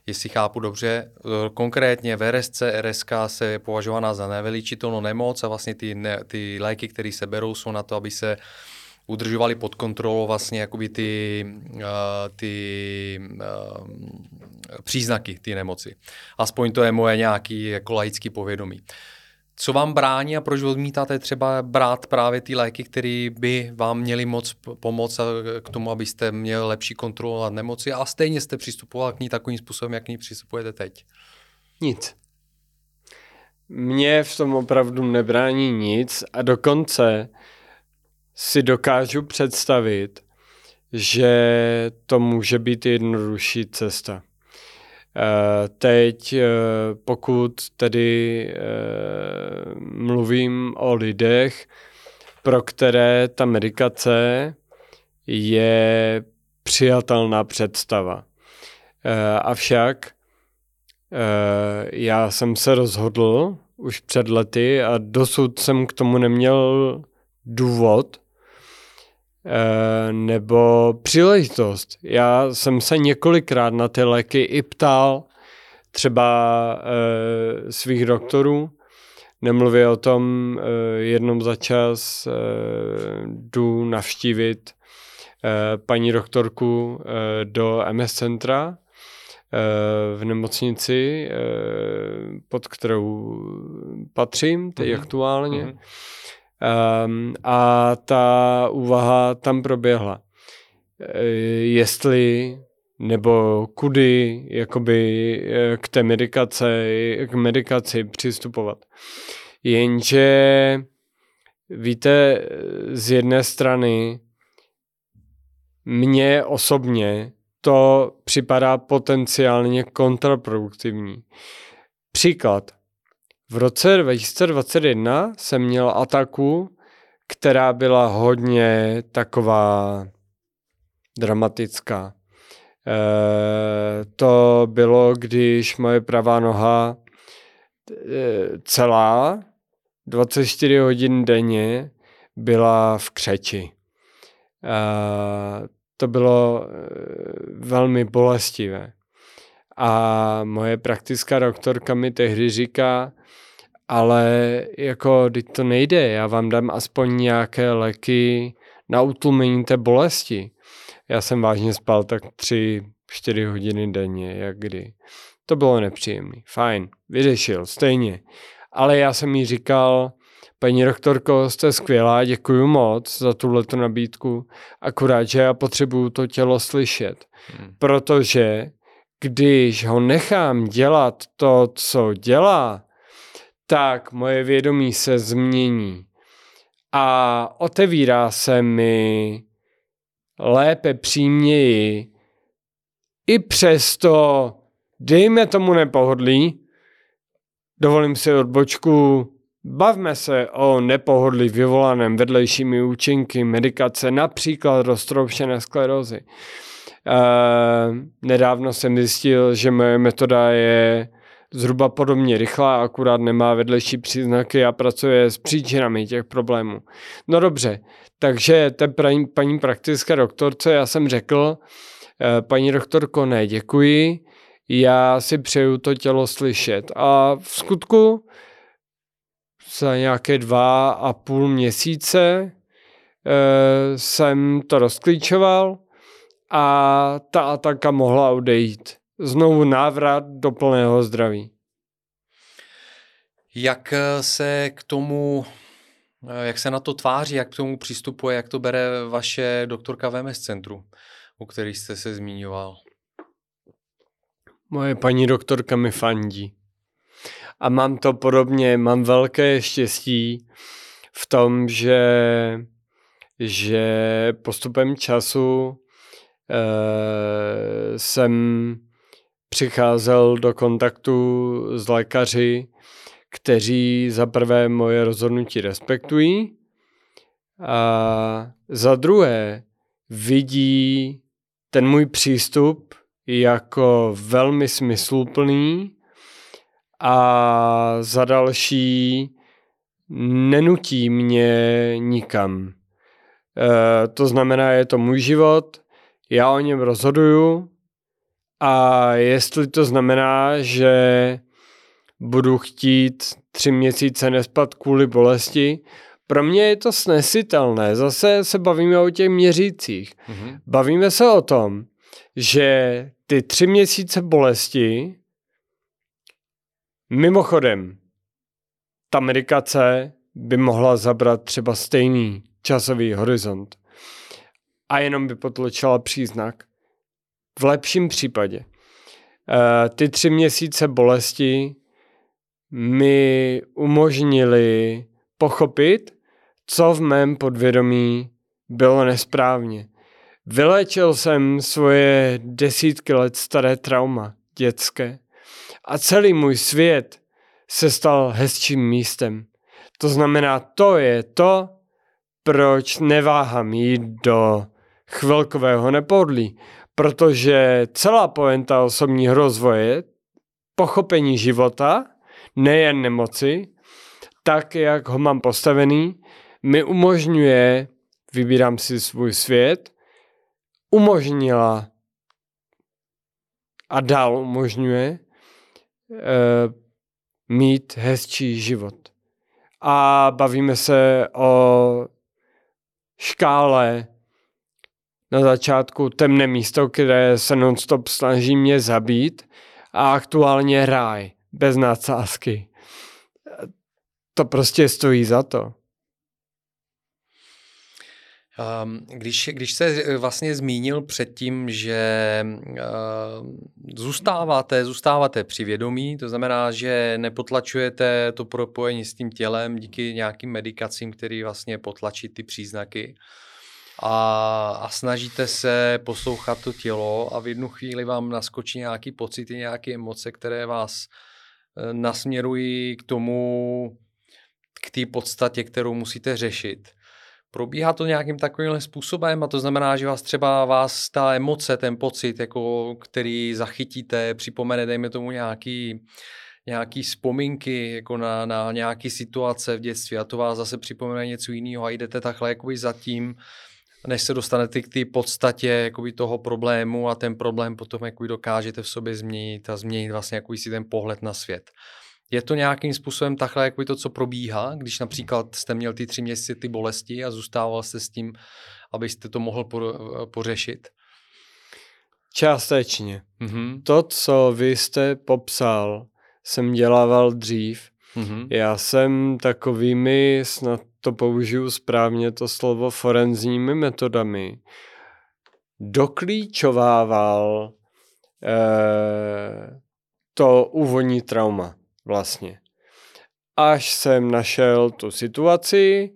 jestli chápu dobře, eh, konkrétně v RSC, RSK se je považována za neveličitelnou nemoc a vlastně ty, ne, ty léky, které se berou, jsou na to, aby se udržovali pod kontrolou vlastně jakoby ty, uh, ty uh, příznaky ty nemoci. Aspoň to je moje nějaký jako laický povědomí. Co vám brání a proč odmítáte třeba brát právě ty léky, které by vám měly moc pomoct k tomu, abyste měli lepší kontrolu nad nemoci a stejně jste přistupoval k ní takovým způsobem, jak k ní přistupujete teď? Nic. Mně v tom opravdu nebrání nic a dokonce si dokážu představit, že to může být jednodušší cesta. Eh, teď, eh, pokud tedy eh, mluvím o lidech, pro které ta medikace je přijatelná představa. Avšak já jsem se rozhodl už před lety a dosud jsem k tomu neměl důvod, nebo příležitost. Já jsem se několikrát na ty léky i ptal třeba e, svých doktorů, nemluvě o tom, e, jednou za čas e, jdu navštívit e, paní doktorku e, do MS centra e, v nemocnici, e, pod kterou patřím teď mm-hmm. aktuálně. Mm-hmm Um, a ta úvaha tam proběhla. E, jestli nebo kudy jakoby e, k té medikace, k medikaci přistupovat. Jenže víte, z jedné strany mně osobně to připadá potenciálně kontraproduktivní. Příklad. V roce 2021 jsem měl ataku, která byla hodně taková dramatická. E, to bylo, když moje pravá noha e, celá 24 hodin denně byla v křeči. E, to bylo velmi bolestivé. A moje praktická doktorka mi tehdy říká, ale jako, teď to nejde, já vám dám aspoň nějaké léky na utlumení té bolesti. Já jsem vážně spal tak tři, čtyři hodiny denně, jak kdy. To bylo nepříjemné. Fajn, vyřešil, stejně. Ale já jsem jí říkal, paní doktorko, jste skvělá, děkuji moc za tuhleto nabídku, akorát, že já potřebuju to tělo slyšet. Hmm. Protože když ho nechám dělat to, co dělá, tak moje vědomí se změní a otevírá se mi lépe příměji i přesto, dejme tomu nepohodlí, dovolím si odbočku, bavme se o nepohodlí vyvolaném vedlejšími účinky medikace, například roztroušené sklerózy. Uh, nedávno jsem zjistil, že moje metoda je zhruba podobně rychlá, akurát nemá vedlejší příznaky a pracuje s příčinami těch problémů. No dobře, takže té paní, paní praktické doktorce já jsem řekl, eh, paní doktorko, ne, děkuji, já si přeju to tělo slyšet. A v skutku za nějaké dva a půl měsíce e, jsem to rozklíčoval a ta ataka mohla odejít znovu návrat do plného zdraví. Jak eh, se k tomu, eh, jak se na to tváří, jak k tomu přistupuje, jak to bere vaše doktorka v MS centru, o který jste se zmiňoval? Moje paní doktorka mi fandí. A mám to podobně, mám velké štěstí v tom, že, že postupem času eh, jsem přicházel do kontaktu s lékaři, kteří za prvé moje rozhodnutí respektují a za druhé vidí ten můj přístup jako velmi smysluplný a za další nenutí mě nikam. E, to znamená, je to můj život, já o něm rozhoduju a jestli to znamená, že budu chtít tři měsíce nespat kvůli bolesti, pro mě je to snesitelné. Zase se bavíme o těch měřících. Mm-hmm. Bavíme se o tom, že ty tři měsíce bolesti, mimochodem, ta medikace by mohla zabrat třeba stejný časový horizont a jenom by potlačila příznak. V lepším případě. Uh, ty tři měsíce bolesti mi umožnili pochopit, co v mém podvědomí bylo nesprávně. Vylečil jsem svoje desítky let staré trauma, dětské. A celý můj svět se stal hezčím místem. To znamená, to je to, proč neváhám jít do chvilkového nepohodlí. Protože celá poenta osobního rozvoje, pochopení života, nejen nemoci, tak, jak ho mám postavený, mi umožňuje, vybírám si svůj svět, umožnila a dál umožňuje uh, mít hezčí život. A bavíme se o škále na začátku temné místo, které se nonstop snaží mě zabít a aktuálně ráj, bez nadsázky. To prostě stojí za to. Um, když, když se eh, vlastně zmínil předtím, že uh, zůstáváte, zůstáváte při vědomí, to znamená, že nepotlačujete to propojení s tím tělem díky nějakým medikacím, které vlastně potlačí ty příznaky a, a snažíte se poslouchat to tělo a v jednu chvíli vám naskočí nějaký pocity, nějaké emoce, které vás uh, nasměrují k tomu, k té podstatě, kterou musíte řešit. Probíhá to nějakým takovým způsobem a to znamená, že vás třeba vás ta emoce, ten pocit, jako, který zachytíte, připomene, dejme tomu nějaký, nějaký vzpomínky jako na, na nějaký situace v dětství a to vás zase připomene něco jiného a jdete takhle jakoby za tím, než se dostanete k té podstatě jakoby toho problému a ten problém potom jakoby dokážete v sobě změnit a změnit vlastně jakoby si ten pohled na svět. Je to nějakým způsobem takhle, jako to, co probíhá, když například jste měl ty tři měsíce ty bolesti a zůstával jste s tím, abyste to mohl pořešit? Částečně. Mm-hmm. To, co vy jste popsal, jsem dělával dřív. Mm-hmm. Já jsem takovými, snad to použiju správně, to slovo forenzními metodami, doklíčovával eh, to úvodní trauma vlastně. Až jsem našel tu situaci,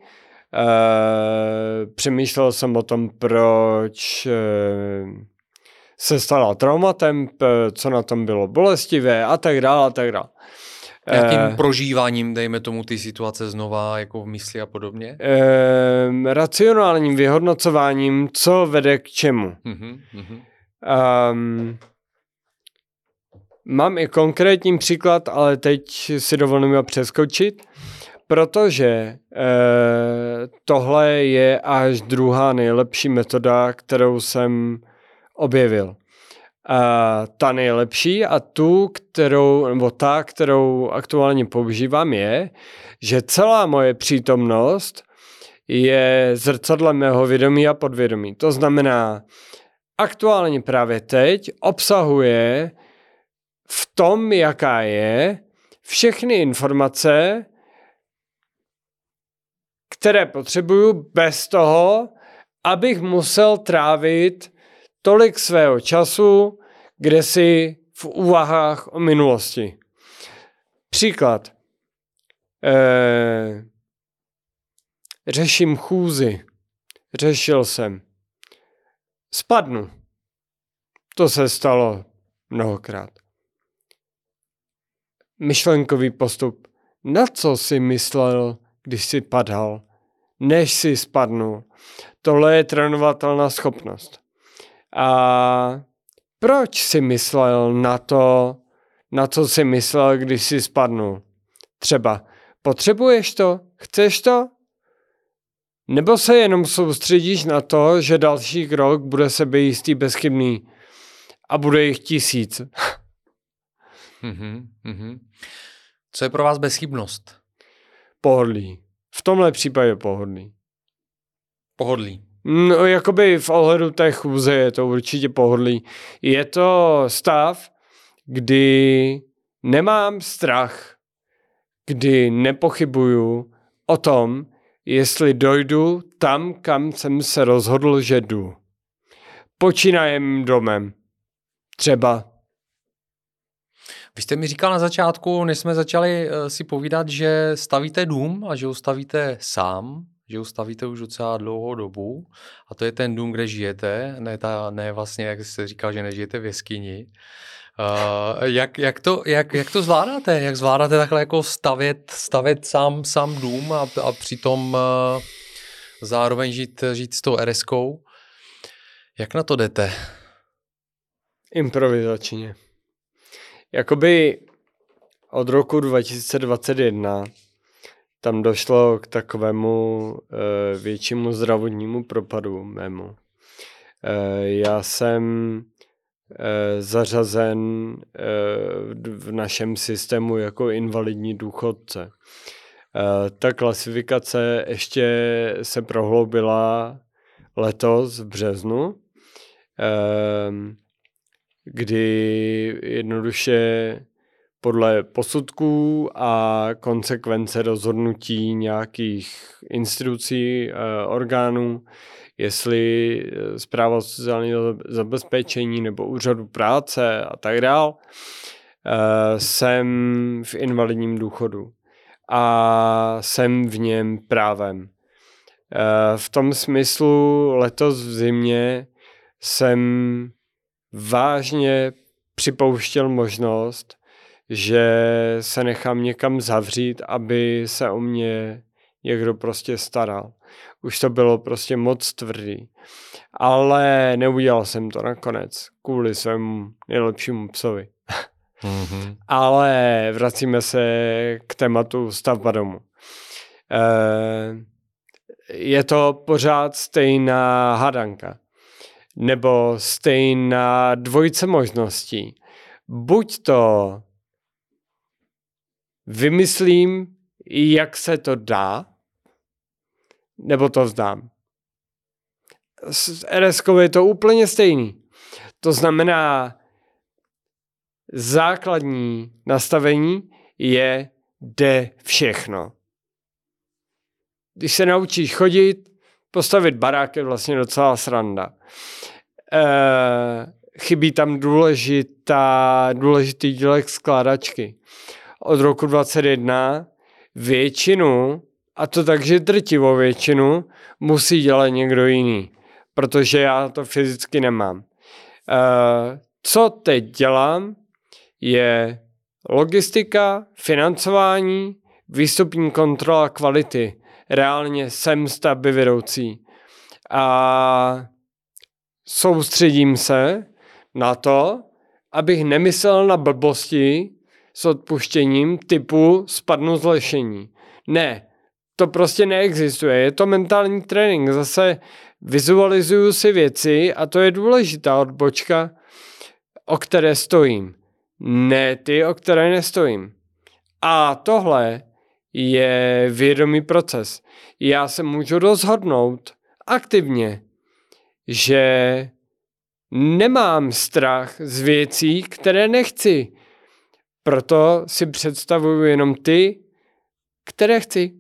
e, přemýšlel jsem o tom, proč e, se stala traumatem, co na tom bylo bolestivé a tak dále a tak dále. Jakým e, prožíváním, dejme tomu, ty situace znova, jako v mysli a podobně? E, racionálním vyhodnocováním, co vede k čemu. Mm-hmm. Um, Mám i konkrétní příklad, ale teď si dovolím ho přeskočit, protože e, tohle je až druhá nejlepší metoda, kterou jsem objevil. A ta nejlepší a tu, kterou, nebo ta, kterou aktuálně používám, je, že celá moje přítomnost je zrcadlem mého vědomí a podvědomí. To znamená, aktuálně právě teď obsahuje v tom, jaká je, všechny informace, které potřebuju bez toho, abych musel trávit tolik svého času, kde si v úvahách o minulosti. Příklad. Eh, řeším chůzi. Řešil jsem. Spadnu. To se stalo mnohokrát. Myšlenkový postup. Na co si myslel, když si padal, než si spadnul? Tohle je trénovatelná schopnost. A proč si myslel na to, na co si myslel, když si spadnul? Třeba, potřebuješ to? Chceš to? Nebo se jenom soustředíš na to, že další krok bude sebejistý bezchybný a bude jich tisíc? mm-hmm, mm-hmm. Co je pro vás bezchybnost? Pohodlí. V tomhle případě pohodlí. Pohodlí. No, jakoby v ohledu té chůze je to určitě pohodlí. Je to stav, kdy nemám strach, kdy nepochybuju o tom, jestli dojdu tam, kam jsem se rozhodl, že jdu. Počínajem domem. Třeba. Vy jste mi říkal na začátku, než jsme začali eh, si povídat, že stavíte dům a že ho stavíte sám, že ho stavíte už docela dlouhou dobu a to je ten dům, kde žijete, ne, ta, ne vlastně, jak jste říkal, že nežijete v jeskyni. Uh, jak, jak, to, jak, jak to zvládáte? Jak zvládáte takhle jako stavět, stavět sám, sám dům a, a přitom uh, zároveň žít, žít s tou RSkou? Jak na to jdete? Improvizačně. Jakoby od roku 2021 tam došlo k takovému uh, většímu zdravotnímu propadu mému. Uh, já jsem uh, zařazen uh, v našem systému jako invalidní důchodce. Uh, ta klasifikace ještě se prohloubila letos v březnu, uh, kdy jednoduše podle posudků a konsekvence rozhodnutí nějakých institucí, eh, orgánů, jestli zpráva sociálního zabezpečení nebo úřadu práce a tak dál, eh, jsem v invalidním důchodu a jsem v něm právem. Eh, v tom smyslu letos v zimě jsem vážně připouštěl možnost, že se nechám někam zavřít, aby se o mě někdo prostě staral. Už to bylo prostě moc tvrdý. Ale neudělal jsem to nakonec kvůli svému nejlepšímu psovi. Mm-hmm. Ale vracíme se k tématu stavba domu. E, je to pořád stejná hadanka. Nebo stejná dvojice možností. Buď to vymyslím, jak se to dá, nebo to vzdám. S rs je to úplně stejný. To znamená, základní nastavení je jde všechno. Když se naučíš chodit, postavit barák je vlastně docela sranda. E, chybí tam důležitá, důležitý dílek skládačky od roku 21 většinu, a to takže drtivou většinu, musí dělat někdo jiný, protože já to fyzicky nemám. Uh, co teď dělám, je logistika, financování, výstupní kontrola kvality. Reálně jsem stavby vedoucí. A soustředím se na to, abych nemyslel na blbosti, s odpuštěním typu spadnu z lešení. Ne, to prostě neexistuje. Je to mentální trénink. Zase vizualizuju si věci a to je důležitá odbočka, o které stojím. Ne ty, o které nestojím. A tohle je vědomý proces. Já se můžu rozhodnout aktivně, že nemám strach z věcí, které nechci. Proto si představuju jenom ty, které chci.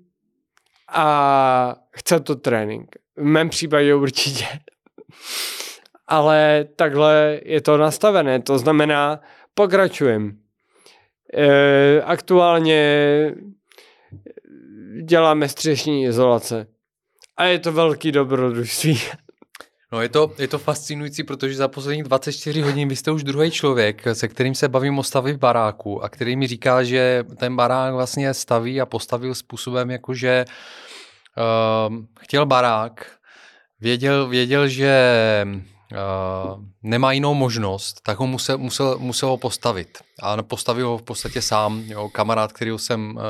A chce to trénink. V mém případě určitě. Ale takhle je to nastavené. To znamená, Pokračujem. E, aktuálně děláme střešní izolace. A je to velký dobrodružství. No je to, je to fascinující, protože za posledních 24 hodin vy jste už druhý člověk, se kterým se bavím o stavě baráku a který mi říká, že ten barák vlastně staví a postavil způsobem, jakože uh, chtěl barák, věděl, věděl že uh, nemá jinou možnost, tak ho musel, musel, musel ho postavit. A postavil ho v podstatě sám. Jo, kamarád, kterýho jsem uh,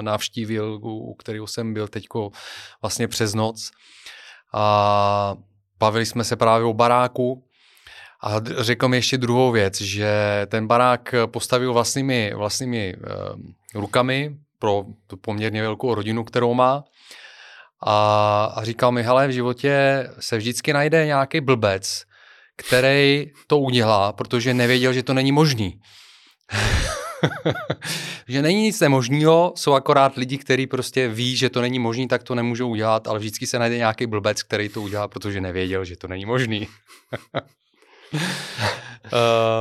navštívil, u, u kterého jsem byl teď vlastně přes noc. A bavili jsme se právě o baráku a řekl mi ještě druhou věc, že ten barák postavil vlastními, vlastními uh, rukami pro tu poměrně velkou rodinu, kterou má. A, a říkal mi, hele, v životě se vždycky najde nějaký blbec, který to udělá, protože nevěděl, že to není možný. že není nic nemožného, jsou akorát lidi, kteří prostě ví, že to není možný, tak to nemůžou udělat, ale vždycky se najde nějaký blbec, který to udělá, protože nevěděl, že to není možný.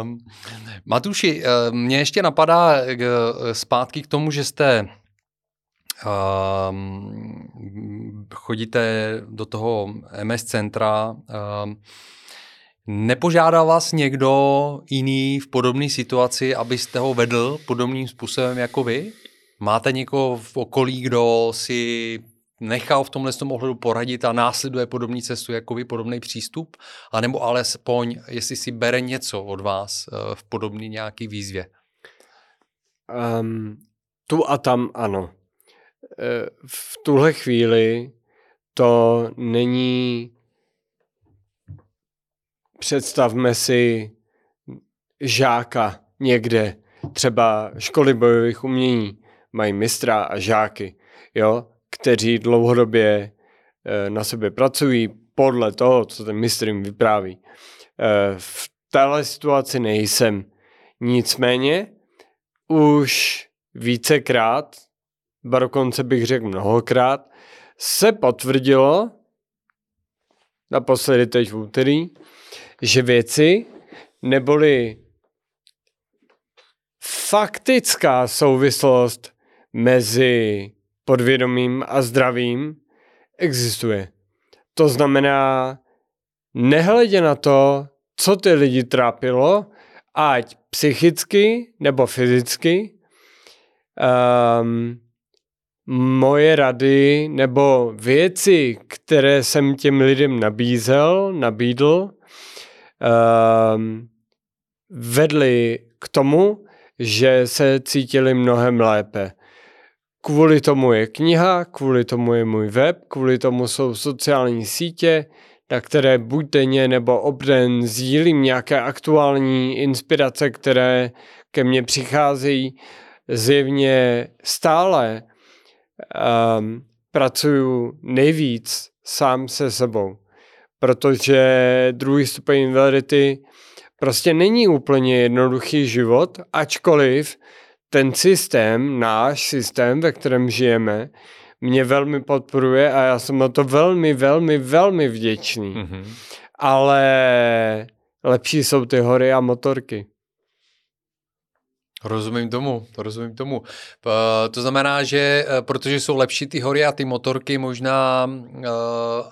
um, Matuši, uh, mě ještě napadá uh, zpátky k tomu, že jste um, chodíte do toho MS centra. Um, Nepožádal vás někdo jiný v podobné situaci, abyste ho vedl podobným způsobem jako vy? Máte někoho v okolí, kdo si nechal v tomhle tom ohledu poradit a následuje podobný cestu jako vy, podobný přístup? A nebo alespoň, jestli si bere něco od vás eh, v podobný nějaký výzvě? Um, tu a tam ano. Eh, v tuhle chvíli to není představme si žáka někde, třeba školy bojových umění, mají mistra a žáky, jo, kteří dlouhodobě e, na sebe pracují podle toho, co ten mistr jim vypráví. E, v téhle situaci nejsem. Nicméně už vícekrát, dokonce bych řekl mnohokrát, se potvrdilo, naposledy teď v úterý, že věci neboli faktická souvislost mezi podvědomím a zdravím existuje. To znamená, nehledě na to, co ty lidi trápilo, ať psychicky nebo fyzicky, um, moje rady nebo věci, které jsem těm lidem nabízel, nabídl, vedly k tomu, že se cítili mnohem lépe. Kvůli tomu je kniha, kvůli tomu je můj web, kvůli tomu jsou sociální sítě, na které buď denně nebo obden sdílím nějaké aktuální inspirace, které ke mně přicházejí zjevně stále. Um, pracuju nejvíc sám se sebou protože druhý stupeň invalidity prostě není úplně jednoduchý život, ačkoliv ten systém, náš systém, ve kterém žijeme, mě velmi podporuje a já jsem na to velmi, velmi, velmi vděčný. Mm-hmm. Ale lepší jsou ty hory a motorky. Rozumím tomu, rozumím tomu. To znamená, že eh, protože jsou lepší ty hory a ty motorky, možná uh,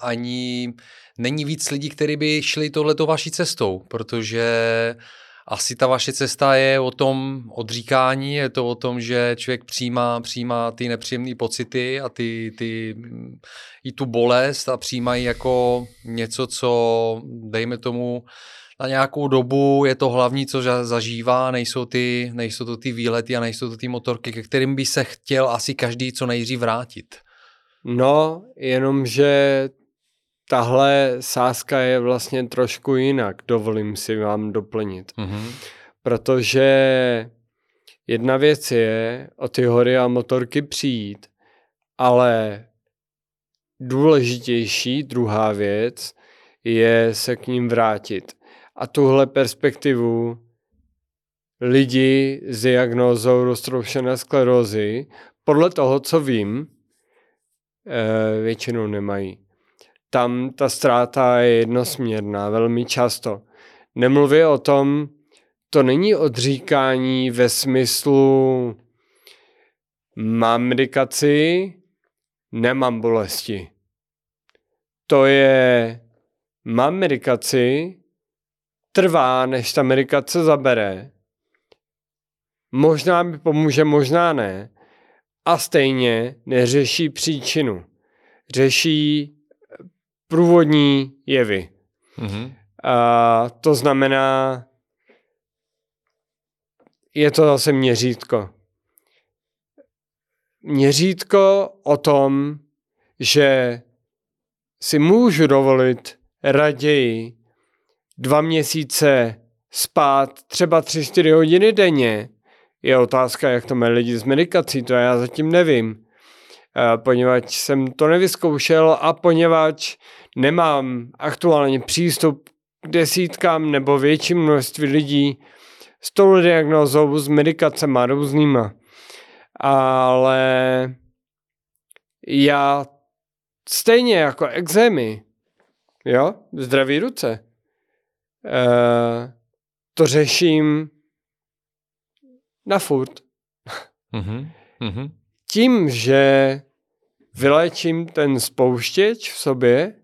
ani není víc lidí, kteří by šli tohleto vaší cestou, protože asi ta vaše cesta je o tom odříkání, je to o tom, že člověk přijímá, přijímá ty nepříjemné pocity a ty, ty, i tu bolest a přijímají jako něco, co dejme tomu na nějakou dobu je to hlavní, co zažívá, nejsou, ty, nejsou to ty výlety a nejsou to ty motorky, ke kterým by se chtěl asi každý co nejdřív vrátit. No, jenomže tahle sázka je vlastně trošku jinak, dovolím si vám doplnit. Mm-hmm. Protože jedna věc je o ty hory a motorky přijít, ale důležitější druhá věc je se k ním vrátit. A tuhle perspektivu lidi s diagnózou roztroušené sklerózy, podle toho, co vím, eh, většinou nemají tam ta ztráta je jednosměrná velmi často. Nemluvě o tom, to není odříkání ve smyslu mám medikaci, nemám bolesti. To je mám medikaci, trvá, než ta medikace zabere. Možná mi pomůže, možná ne. A stejně neřeší příčinu. Řeší průvodní jevy. Mm-hmm. A to znamená, je to zase měřítko. Měřítko o tom, že si můžu dovolit raději dva měsíce spát třeba tři čtyři hodiny denně. Je otázka, jak to mají lidi s medikací, to já zatím nevím. Poněvadž jsem to nevyzkoušel a poněvadž nemám aktuálně přístup k desítkám nebo větším množství lidí s tou diagnózou, s medikacemi různýma. Ale já stejně jako exémy, jo, zdraví ruce, e, to řeším na furt. Mm-hmm. Mm-hmm. Tím, že vylečím ten spouštěč v sobě,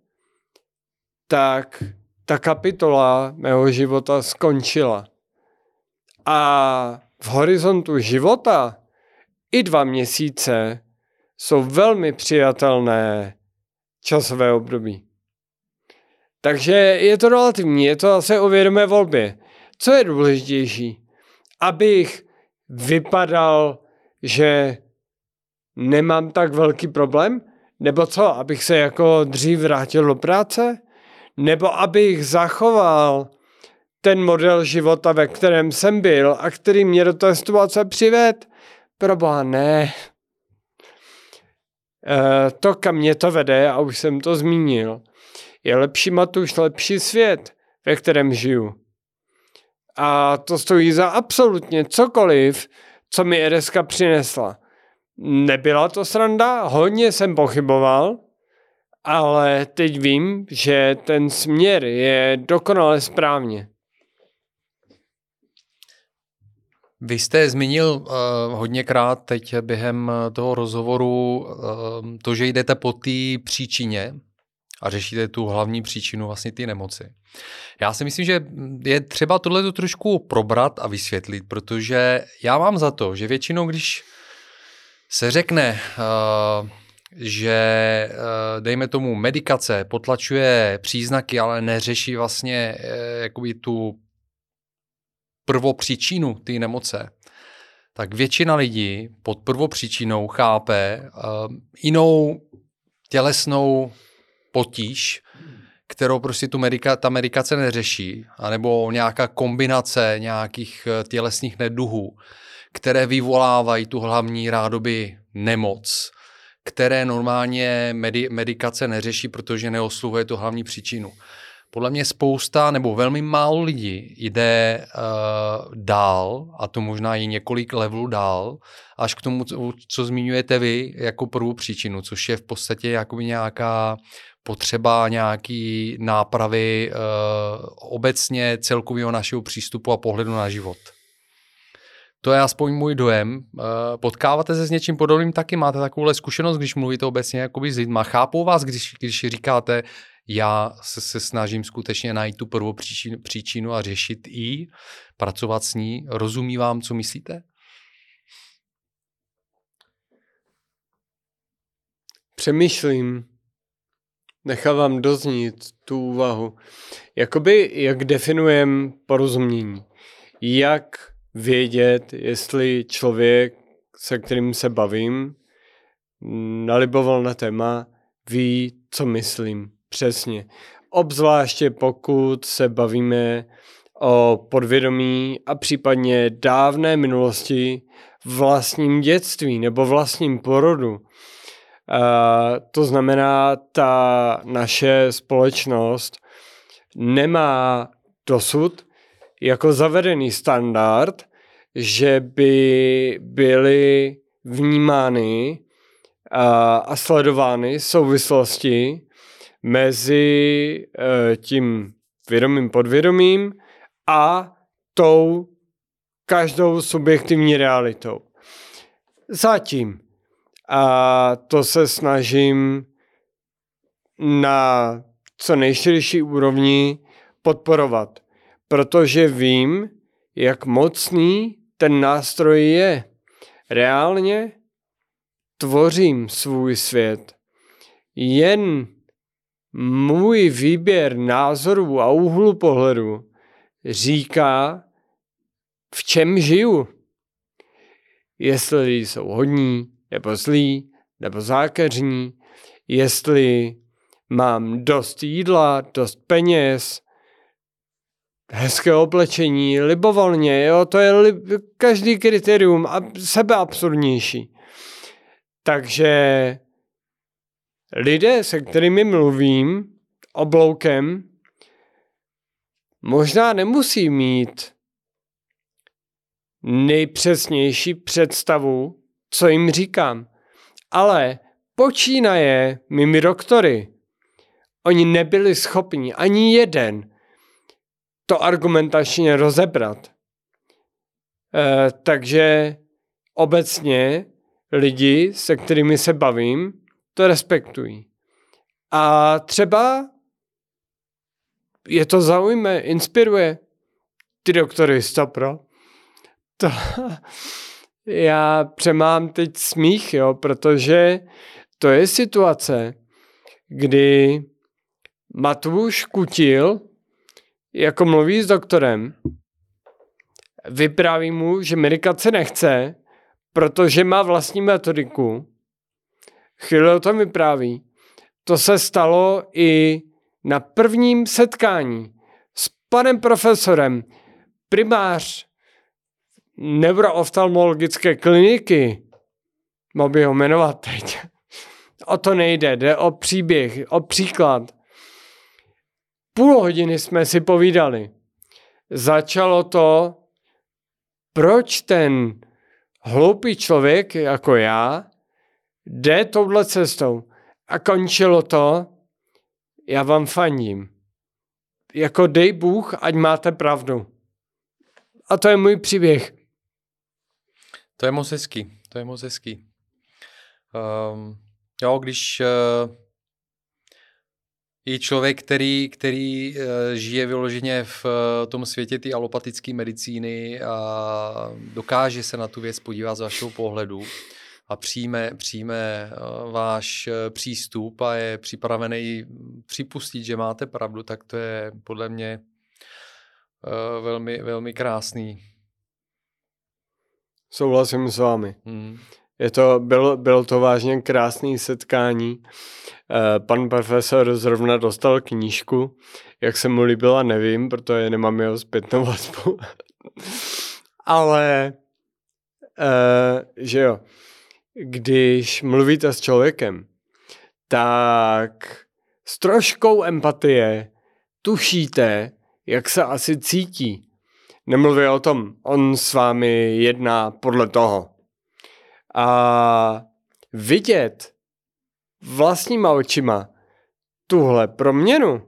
tak ta kapitola mého života skončila. A v horizontu života i dva měsíce jsou velmi přijatelné časové období. Takže je to relativní, je to zase o vědomé volbě. Co je důležitější? Abych vypadal, že nemám tak velký problém? Nebo co, abych se jako dřív vrátil do práce? Nebo abych zachoval ten model života, ve kterém jsem byl a který mě do té situace přived? Proboha ne. E, to, kam mě to vede, a už jsem to zmínil, je lepší matuš, lepší svět, ve kterém žiju. A to stojí za absolutně cokoliv, co mi RSK přinesla. Nebyla to sranda, hodně jsem pochyboval, ale teď vím, že ten směr je dokonale správně. Vy jste zmínil uh, hodněkrát teď během toho rozhovoru uh, to, že jdete po té příčině a řešíte tu hlavní příčinu vlastně ty nemoci. Já si myslím, že je třeba tohle trošku probrat a vysvětlit, protože já mám za to, že většinou, když se řekne, uh, že eh, dejme tomu medikace potlačuje příznaky, ale neřeší vlastně eh, jakoby tu prvopříčinu té nemoce, tak většina lidí pod prvopříčinou chápe uh, jinou tělesnou potíž, kterou prostě tu medika, ta medikace neřeší, anebo nějaká kombinace nějakých tělesných neduhů, které vyvolávají tu hlavní rádoby nemoc, které normálně medi- medikace neřeší, protože neosluhuje tu hlavní příčinu. Podle mě spousta nebo velmi málo lidí jde uh, dál, a to možná i několik levelů dál, až k tomu, co, co zmiňujete vy jako první příčinu, což je v podstatě jakoby nějaká potřeba nějaký nápravy uh, obecně celkového našeho přístupu a pohledu na život. To je aspoň můj dojem. Eh, potkáváte se s něčím podobným taky? Máte takovouhle zkušenost, když mluvíte obecně jakoby s lidma? Chápou vás, když, když říkáte, já se, se snažím skutečně najít tu prvou příčinu, příčinu a řešit ji, pracovat s ní. Rozumí vám, co myslíte? Přemýšlím. Nechávám doznít tu úvahu. Jakoby, jak definujem porozumění? Jak vědět, jestli člověk, se kterým se bavím, naliboval na téma, ví, co myslím přesně. Obzvláště pokud se bavíme o podvědomí a případně dávné minulosti, vlastním dětství nebo vlastním porodu. Uh, to znamená, ta naše společnost nemá dosud jako zavedený standard, že by byly vnímány a, a sledovány souvislosti mezi e, tím vědomým podvědomím a tou každou subjektivní realitou. Zatím. A to se snažím na co nejširší úrovni podporovat, protože vím, jak mocný ten nástroj je. Reálně tvořím svůj svět. Jen můj výběr názorů a úhlu pohledu říká, v čem žiju. Jestli jsou hodní, nebo zlí, nebo zákeřní, jestli mám dost jídla, dost peněz, hezké oblečení, libovolně, jo, to je li, každý kritérium a sebeabsurdnější. Takže lidé, se kterými mluvím obloukem, možná nemusí mít nejpřesnější představu, co jim říkám. Ale počínaje mými doktory, oni nebyli schopni ani jeden to argumentačně rozebrat. E, takže obecně lidi, se kterými se bavím, to respektují. A třeba je to zaujme, inspiruje. Ty doktory, stopro. To, já přemám teď smích, jo, protože to je situace, kdy Matouš Kutil jako mluví s doktorem, vypráví mu, že medikace nechce, protože má vlastní metodiku. Chvíli o tom vypráví. To se stalo i na prvním setkání s panem profesorem, primář neurooftalmologické kliniky, mohl by ho jmenovat teď. O to nejde, jde o příběh, o příklad. Půl hodiny jsme si povídali. Začalo to, proč ten hloupý člověk jako já jde touhle cestou. A končilo to, já vám faním. Jako dej Bůh, ať máte pravdu. A to je můj příběh. To je moc hezký, to je moc hezký. Um, jo, když uh, i člověk, který, který uh, žije vyloženě v uh, tom světě ty alopatické medicíny a dokáže se na tu věc podívat z vašeho pohledu a přijme, přijme uh, váš přístup a je připravený připustit, že máte pravdu, tak to je podle mě velmi, velmi krásný. Souhlasím s vámi. Hmm. Je to, bylo, bylo to vážně krásné setkání. Eh, pan profesor zrovna dostal knížku, jak se mu líbila, nevím, protože nemám jeho zpětnou vazbu. Ale, uh, že jo, když mluvíte s člověkem, tak s troškou empatie tušíte, jak se asi cítí nemluví o tom, on s vámi jedná podle toho. A vidět vlastníma očima tuhle proměnu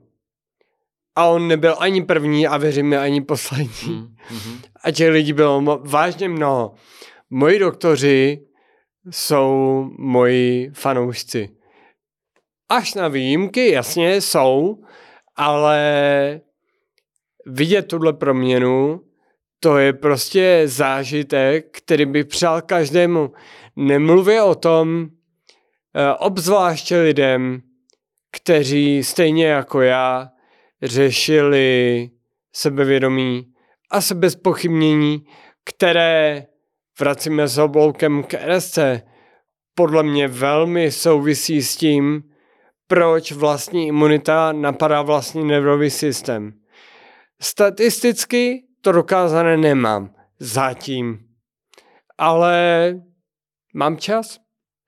a on nebyl ani první a věřím mi ani poslední. Mm-hmm. A těch lidí bylo mo- vážně mnoho. Moji doktoři jsou moji fanoušci. Až na výjimky, jasně, jsou, ale vidět tuhle proměnu to je prostě zážitek, který bych přál každému. Nemluvě o tom, eh, obzvláště lidem, kteří stejně jako já řešili sebevědomí a sebezpochybnění, které, vracíme s obloukem k RSC, podle mě velmi souvisí s tím, proč vlastní imunita napadá vlastní nervový systém. Statisticky to dokázané nemám. Zatím. Ale mám čas.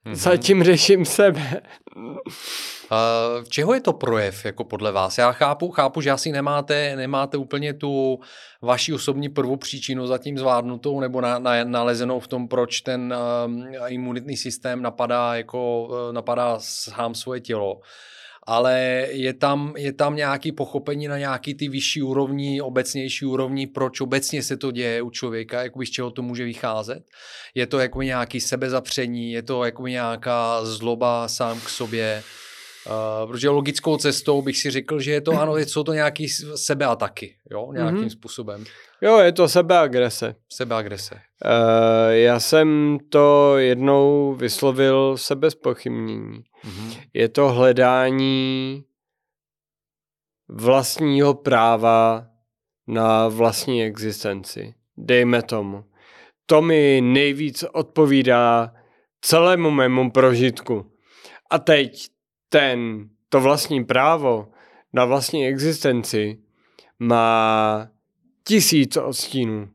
Mm-hmm. Zatím řeším sebe. Uh, čeho je to projev, jako podle vás? Já chápu, chápu, že asi nemáte, nemáte úplně tu vaši osobní prvopříčinu zatím zvládnutou nebo na, na, nalezenou v tom, proč ten uh, imunitní systém napadá, jako, uh, napadá sám svoje tělo. Ale je tam, je tam nějaký pochopení na nějaký ty vyšší úrovni, obecnější úrovni, proč obecně se to děje u člověka, jakoby z čeho to může vycházet. Je to jako nějaký sebezapření, je to jako nějaká zloba sám k sobě, Uh, protože logickou cestou bych si řekl, že je to, ano, jsou to nějaký sebeataky, jo, nějakým mm-hmm. způsobem. Jo, je to sebeagrese. Sebeagrese. Uh, já jsem to jednou vyslovil sebezpochybnění. Mm-hmm. Je to hledání vlastního práva na vlastní existenci. Dejme tomu. To mi nejvíc odpovídá celému mému prožitku. A teď ten, to vlastní právo na vlastní existenci má tisíc odstínů,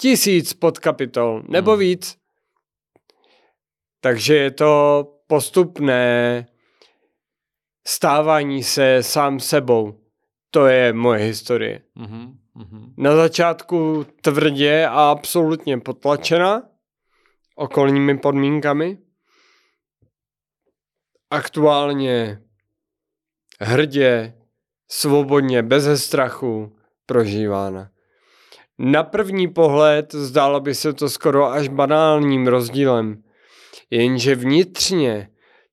tisíc podkapitol, nebo hmm. víc. Takže je to postupné stávání se sám sebou. To je moje historie. Mm-hmm. Na začátku tvrdě a absolutně potlačena okolními podmínkami. Aktuálně hrdě, svobodně, bez strachu prožívána. Na první pohled zdálo by se to skoro až banálním rozdílem, jenže vnitřně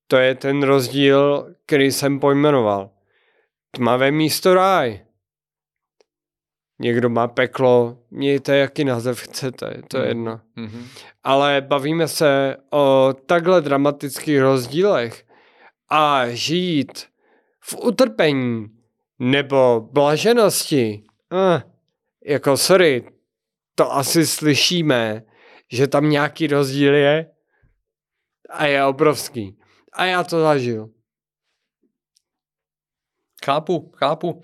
to je ten rozdíl, který jsem pojmenoval. Tmavé místo ráj. Někdo má peklo, mějte jaký název chcete, to je mhm. jedno. Mm-hmm. Ale bavíme se o takhle dramatických rozdílech a žít v utrpení nebo blaženosti. Eh, jako sorry, to asi slyšíme, že tam nějaký rozdíl je a je obrovský. A já to zažil. Chápu, chápu.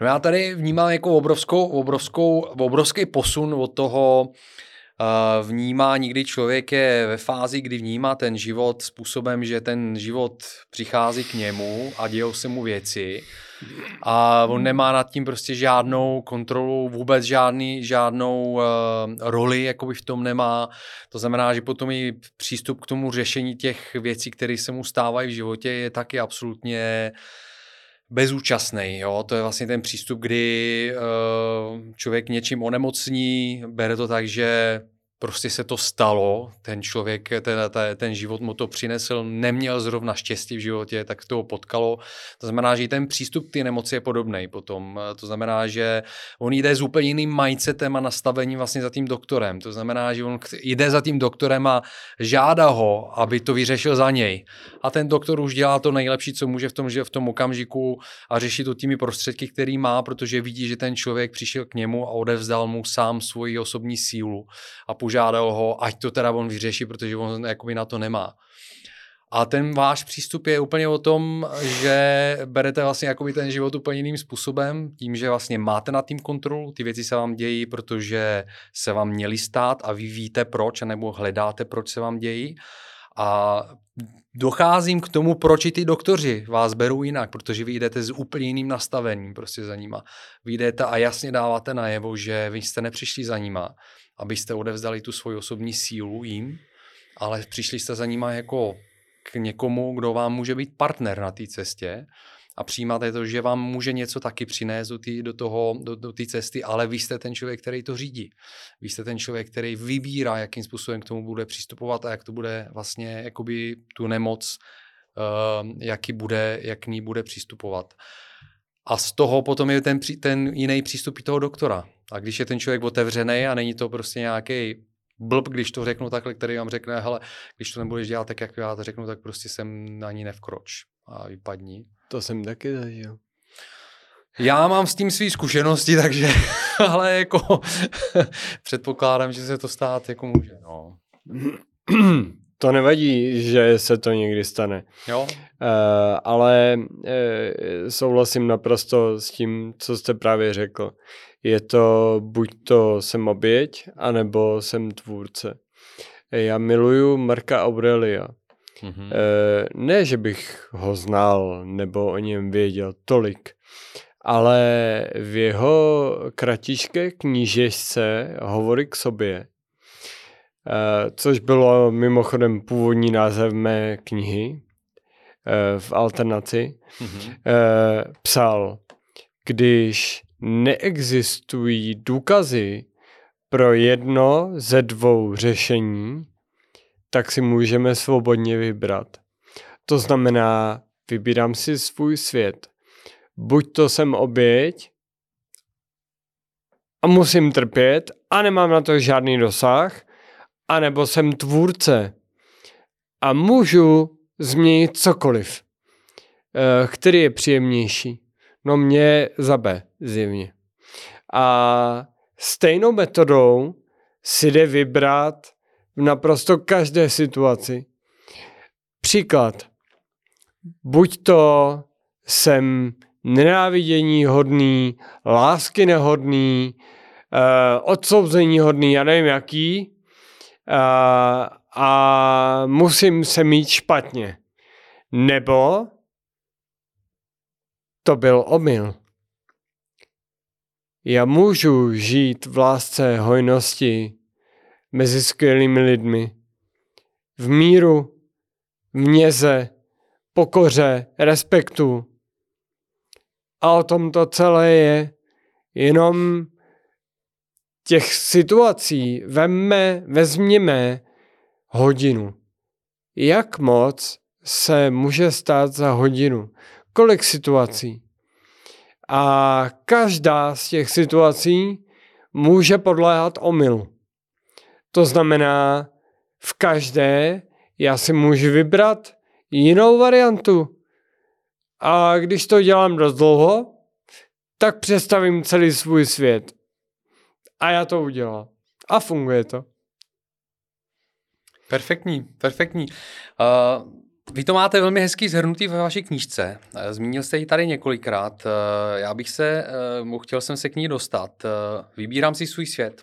No já tady vnímám jako obrovskou, obrovskou, obrovský posun od toho uh, vnímání, kdy člověk je ve fázi, kdy vnímá ten život způsobem, že ten život přichází k němu a dějou se mu věci a on nemá nad tím prostě žádnou kontrolu, vůbec žádný, žádnou uh, roli jakoby v tom nemá. To znamená, že potom i přístup k tomu řešení těch věcí, které se mu stávají v životě, je taky absolutně bezúčastný. Jo? To je vlastně ten přístup, kdy uh, člověk něčím onemocní, bere to tak, že prostě se to stalo, ten člověk, ten, ten život mu to přinesl, neměl zrovna štěstí v životě, tak to ho potkalo. To znamená, že i ten přístup k té nemoci je podobný potom. To znamená, že on jde s úplně jiným mindsetem a nastavením vlastně za tím doktorem. To znamená, že on jde za tím doktorem a žádá ho, aby to vyřešil za něj. A ten doktor už dělá to nejlepší, co může v tom, že v tom okamžiku a řeší to těmi prostředky, který má, protože vidí, že ten člověk přišel k němu a odevzdal mu sám svoji osobní sílu a požádal ho, ať to teda on vyřeší, protože on jakoby na to nemá. A ten váš přístup je úplně o tom, že berete vlastně jakoby ten život úplně jiným způsobem, tím, že vlastně máte nad tím kontrolu, ty věci se vám dějí, protože se vám měly stát a vy víte proč, nebo hledáte, proč se vám dějí. A docházím k tomu, proč i ty doktoři vás berou jinak, protože vy jdete s úplně jiným nastavením prostě za nima. Vy jdete a jasně dáváte najevo, že vy jste nepřišli za nima, abyste odevzdali tu svoji osobní sílu jim, ale přišli jste za nima jako k někomu, kdo vám může být partner na té cestě a přijímáte to, že vám může něco taky přinést do té do toho, do, do cesty, ale vy jste ten člověk, který to řídí. Vy jste ten člověk, který vybírá, jakým způsobem k tomu bude přistupovat a jak to bude vlastně jakoby tu nemoc, uh, jaký bude, jak k ní bude přistupovat. A z toho potom je ten, ten jiný přístup i toho doktora. A když je ten člověk otevřený a není to prostě nějaký blb, když to řeknu takhle, který vám řekne, hele, když to nebudeš dělat tak, jak já to řeknu, tak prostě jsem na ní nevkroč a vypadní. To jsem taky zažil. Já mám s tím své zkušenosti, takže, ale jako předpokládám, že se to stát jako může, no. To nevadí, že se to někdy stane. Jo. Uh, ale uh, souhlasím naprosto s tím, co jste právě řekl. Je to buď to jsem oběť, anebo jsem tvůrce. Já miluju Marka Aurelia. Mm-hmm. E, ne, že bych ho znal nebo o něm věděl tolik, ale v jeho kratičké knížečce Hovory k sobě, e, což bylo mimochodem původní název mé knihy, eh, v alternaci, mm-hmm. psal, když neexistují důkazy pro jedno ze dvou řešení, tak si můžeme svobodně vybrat. To znamená, vybírám si svůj svět. Buď to jsem oběť a musím trpět a nemám na to žádný dosah, anebo jsem tvůrce a můžu změnit cokoliv, eh, který je příjemnější. No mě za B, zjevně. A stejnou metodou si jde vybrat v naprosto každé situaci. Příklad. Buď to jsem nenávidění hodný, lásky nehodný, uh, odsouzení hodný, já nevím jaký, uh, a musím se mít špatně. Nebo to byl omyl. Já můžu žít v lásce hojnosti mezi skvělými lidmi, v míru, v měze, pokoře, respektu. A o tom to celé je. Jenom těch situací vemme, vezměme hodinu. Jak moc se může stát za hodinu? Kolik situací? A každá z těch situací může podléhat omylu. To znamená, v každé já si můžu vybrat jinou variantu. A když to dělám dost dlouho, tak představím celý svůj svět. A já to udělám. A funguje to. Perfektní, perfektní. Uh, vy to máte velmi hezký zhrnutý ve vaší knížce. Uh, zmínil jste ji tady několikrát. Uh, já bych se, uh, chtěl jsem se k ní dostat. Vybírám si svůj svět.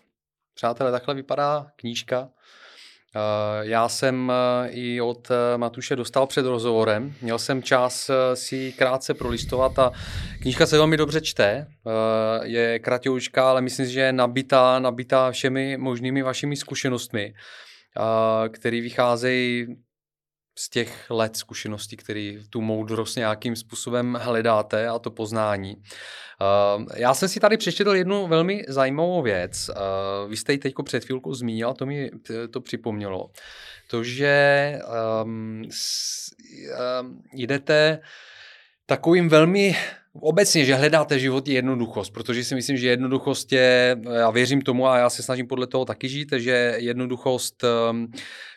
Přátelé, takhle vypadá knížka. Já jsem i od Matuše dostal před rozhovorem. Měl jsem čas si krátce prolistovat a knížka se velmi dobře čte. Je kratoučka, ale myslím že je nabitá, nabitá všemi možnými vašimi zkušenostmi který vycházejí z těch let zkušeností, který tu moudrost nějakým způsobem hledáte a to poznání. Já jsem si tady přečetl jednu velmi zajímavou věc. Vy jste ji teď před chvílkou zmínil, to mi to připomnělo. To, že um, s, um, jdete takovým velmi obecně, že hledáte v životě jednoduchost, protože si myslím, že jednoduchost je, já věřím tomu a já se snažím podle toho taky žít, že jednoduchost, ehm,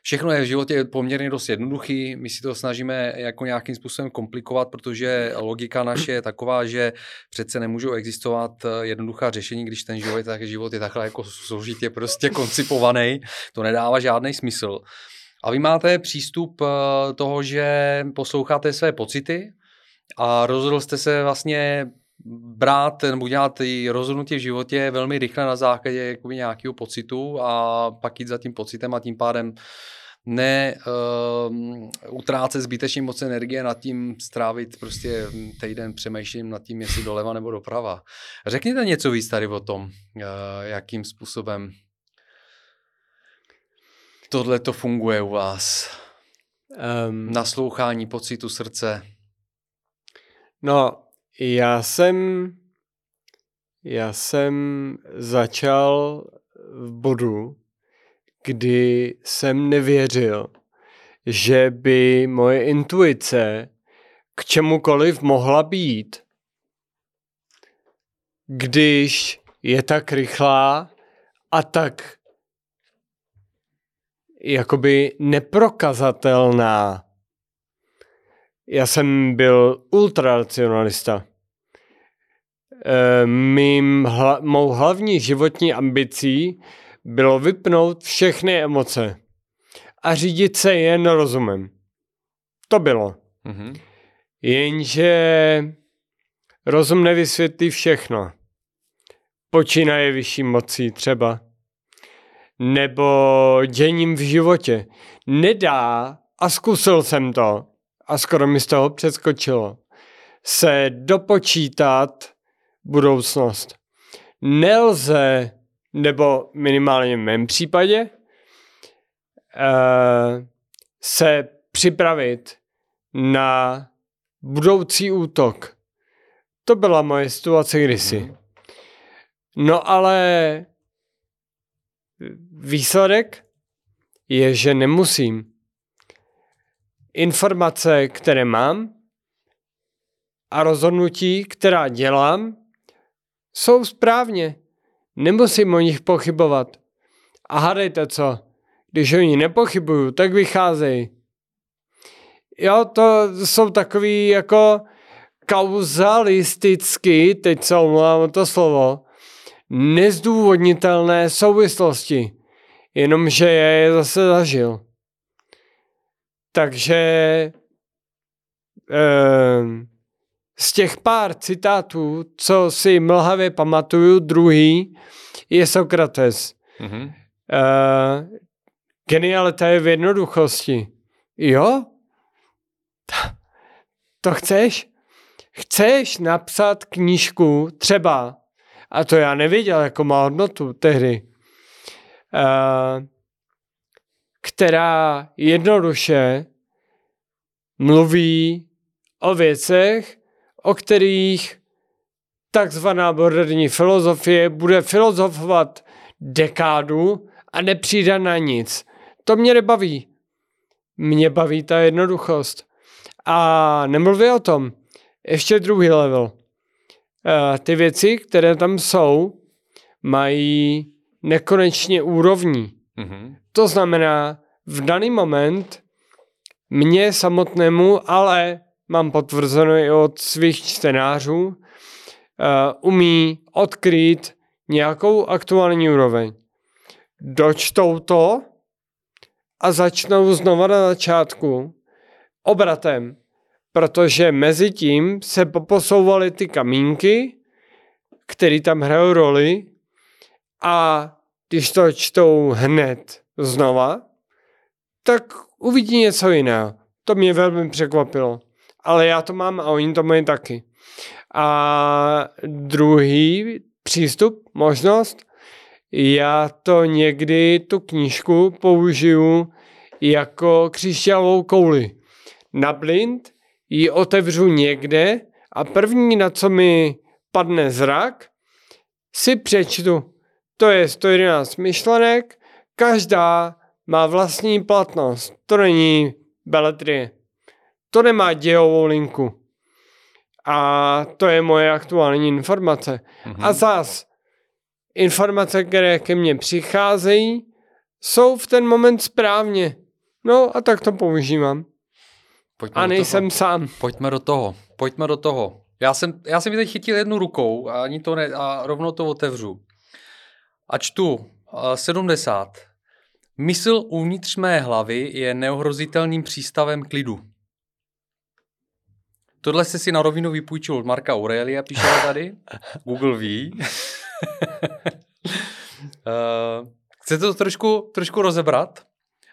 všechno je v životě poměrně dost jednoduchý, my si to snažíme jako nějakým způsobem komplikovat, protože logika naše je taková, že přece nemůžou existovat eh, jednoduchá řešení, když ten život, tak život je takhle jako složitě prostě koncipovaný, to nedává žádný smysl. A vy máte přístup eh, toho, že posloucháte své pocity, a rozhodl jste se vlastně brát nebo dělat rozhodnutí v životě velmi rychle na základě jakoby nějakého pocitu a pak jít za tím pocitem a tím pádem ne uh, utrácet zbytečně moc energie nad tím strávit prostě týden přemýšlím nad tím, jestli doleva nebo doprava. Řekněte něco víc tady o tom, uh, jakým způsobem tohle to funguje u vás. Um, Naslouchání pocitu srdce. No, já jsem, já jsem začal v bodu, kdy jsem nevěřil, že by moje intuice k čemukoliv mohla být, když je tak rychlá a tak jakoby neprokazatelná já jsem byl ultraracionalista. E, mým hla, mou hlavní životní ambicí bylo vypnout všechny emoce a řídit se jen rozumem. To bylo. Mm-hmm. Jenže rozum nevysvětlí všechno. Počínaje vyšší mocí třeba. Nebo děním v životě. Nedá, a zkusil jsem to, a skoro mi z toho přeskočilo, se dopočítat budoucnost. Nelze, nebo minimálně v mém případě, uh, se připravit na budoucí útok. To byla moje situace kdysi. Mhm. No ale výsledek je, že nemusím. Informace, které mám a rozhodnutí, která dělám, jsou správně. Nemusím o nich pochybovat. A hádejte co, když o nich nepochybuju, tak vycházejí. Jo, to jsou takový jako kauzalisticky, teď se omlouvám to slovo, nezdůvodnitelné souvislosti, jenomže je zase zažil. Takže eh, z těch pár citátů, co si mlhavě pamatuju, druhý je Sokrates. Mhm. Eh, genialita je v jednoduchosti. Jo? To chceš? Chceš napsat knížku třeba, a to já nevěděl, jako má hodnotu tehdy, eh, která jednoduše mluví o věcech, o kterých takzvaná moderní filozofie bude filozofovat dekádu a nepřijde na nic. To mě nebaví. Mě baví ta jednoduchost. A nemluví o tom. Ještě druhý level. Uh, ty věci, které tam jsou, mají nekonečně úrovní. Mhm. To znamená, v daný moment mě samotnému, ale mám potvrzeno i od svých čtenářů, uh, umí odkrýt nějakou aktuální úroveň. Dočtou to a začnou znova na začátku obratem, protože mezi tím se poposouvaly ty kamínky, které tam hrajou roli a když to čtou hned znova, tak uvidí něco jiného. To mě velmi překvapilo. Ale já to mám a oni to mají taky. A druhý přístup, možnost, já to někdy, tu knížku použiju jako křišťálovou kouli. Na blind ji otevřu někde a první, na co mi padne zrak, si přečtu. To je 111 myšlenek, každá má vlastní platnost. To není beletrie. To nemá dějovou linku. A to je moje aktuální informace. Mhm. A zas, informace, které ke mně přicházejí, jsou v ten moment správně. No a tak to používám. Pojďme A nejsem toho. sám. Pojďme do toho. Pojďme do toho. Já jsem, já jsem teď chytil jednu rukou a, ani to ne, a rovnou to otevřu. A čtu uh, 70. Mysl uvnitř mé hlavy je neohrozitelným přístavem klidu. Tohle jste si na rovinu vypůjčil od Marka Aurelia, píše tady. Google ví. uh, chcete to trošku, trošku rozebrat?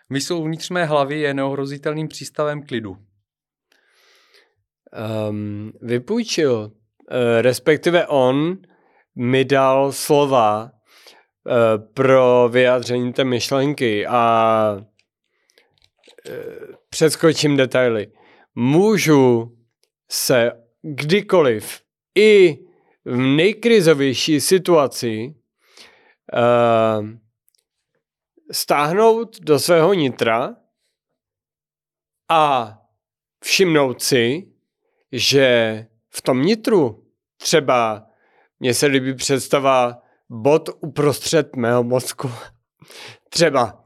Mysl uvnitř mé hlavy je neohrozitelným přístavem klidu. Um, vypůjčil, uh, respektive on mi dal slova pro vyjádření té myšlenky a uh, přeskočím detaily. Můžu se kdykoliv i v nejkrizovější situaci uh, stáhnout do svého nitra a všimnout si, že v tom nitru třeba mně se líbí představa bod uprostřed mého mozku. Třeba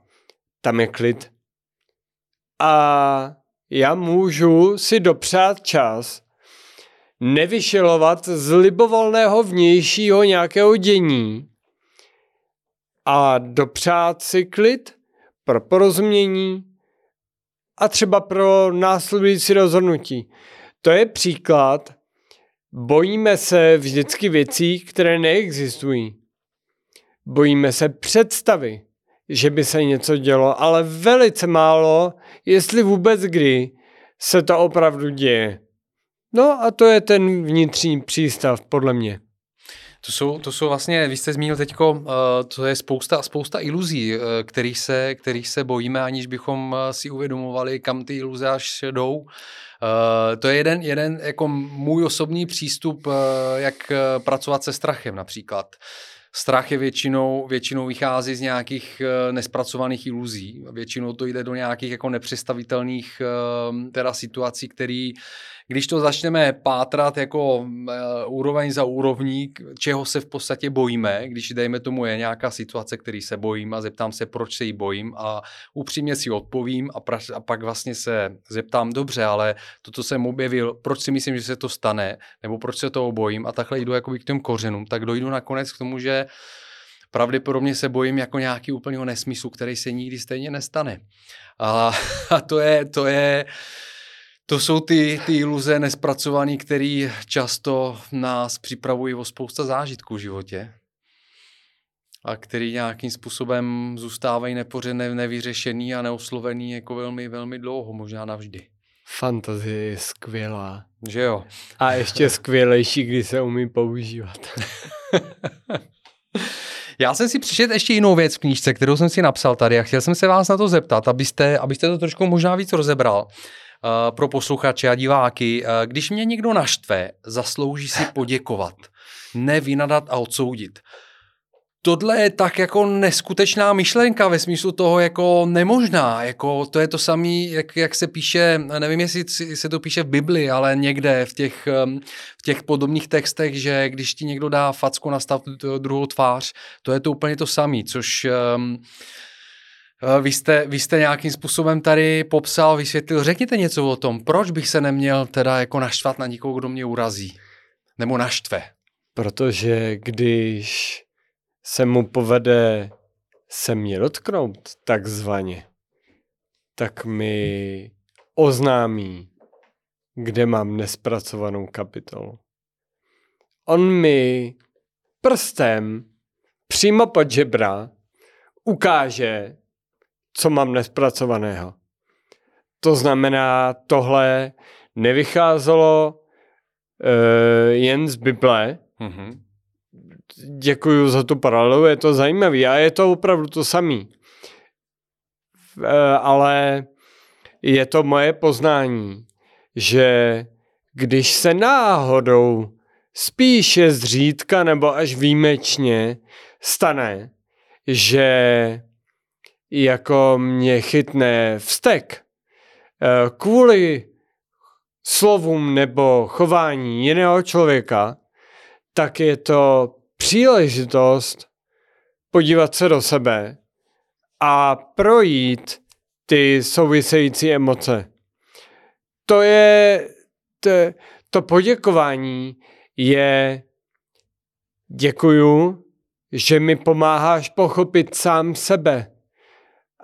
tam je klid. A já můžu si dopřát čas, nevyšilovat z libovolného vnějšího nějakého dění a dopřát si klid pro porozumění a třeba pro následující rozhodnutí. To je příklad. Bojíme se vždycky věcí, které neexistují. Bojíme se představy, že by se něco dělo, ale velice málo, jestli vůbec kdy, se to opravdu děje. No a to je ten vnitřní přístav, podle mě. To jsou, to jsou vlastně, vy jste zmínil teďko, uh, to je spousta, spousta iluzí, uh, kterých, se, kterých se bojíme, aniž bychom uh, si uvědomovali, kam ty iluze až jdou. Uh, to je jeden, jeden jako můj osobní přístup, jak pracovat se strachem například. Strach je většinou, většinou vychází z nějakých uh, nespracovaných iluzí. Většinou to jde do nějakých jako nepředstavitelných uh, teda situací, které když to začneme pátrat jako uh, úroveň za úrovní, čeho se v podstatě bojíme, když dejme tomu je nějaká situace, který se bojím a zeptám se, proč se jí bojím a upřímně si odpovím a, pra- a pak vlastně se zeptám, dobře, ale toto jsem objevil, proč si myslím, že se to stane, nebo proč se toho bojím a takhle jdu jakoby k těm kořenům, tak dojdu nakonec k tomu, že pravděpodobně se bojím jako nějaký úplného nesmyslu, který se nikdy stejně nestane. A, a to je, to je, to jsou ty, ty iluze nespracované, které často nás připravují o spousta zážitků v životě a který nějakým způsobem zůstávají nepořené, nevyřešený a neoslovený jako velmi, velmi dlouho, možná navždy. Fantazie je skvělá. Že jo? A ještě skvělejší, když se umí používat. Já jsem si přišel ještě jinou věc v knížce, kterou jsem si napsal tady a chtěl jsem se vás na to zeptat, abyste, abyste to trošku možná víc rozebral. Uh, pro posluchače a diváky, uh, když mě někdo naštve, zaslouží si poděkovat, ne vynadat a odsoudit. Tohle je tak jako neskutečná myšlenka ve smyslu toho jako nemožná, jako to je to samé, jak, jak se píše, nevím jestli se to píše v Bibli, ale někde v těch, v těch podobných textech, že když ti někdo dá facku na stav druhou tvář, to je to úplně to samé, což um, vy jste, vy jste nějakým způsobem tady popsal, vysvětlil, řekněte něco o tom, proč bych se neměl teda jako naštvat na někoho, kdo mě urazí, nebo naštve. Protože když se mu povede se mě dotknout, takzvaně, tak mi oznámí, kde mám nespracovanou kapitolu. On mi prstem přímo pod žebra ukáže, co mám nespracovaného. To znamená, tohle nevycházelo uh, jen z Bible. Mm-hmm. Děkuji za tu paralelu, je to zajímavý a je to opravdu to samý. Uh, ale je to moje poznání, že když se náhodou spíše zřídka nebo až výjimečně stane, že jako mě chytne vztek eh, kvůli slovům nebo chování jiného člověka, tak je to příležitost podívat se do sebe a projít ty související emoce. To je, to, to poděkování je děkuju, že mi pomáháš pochopit sám sebe.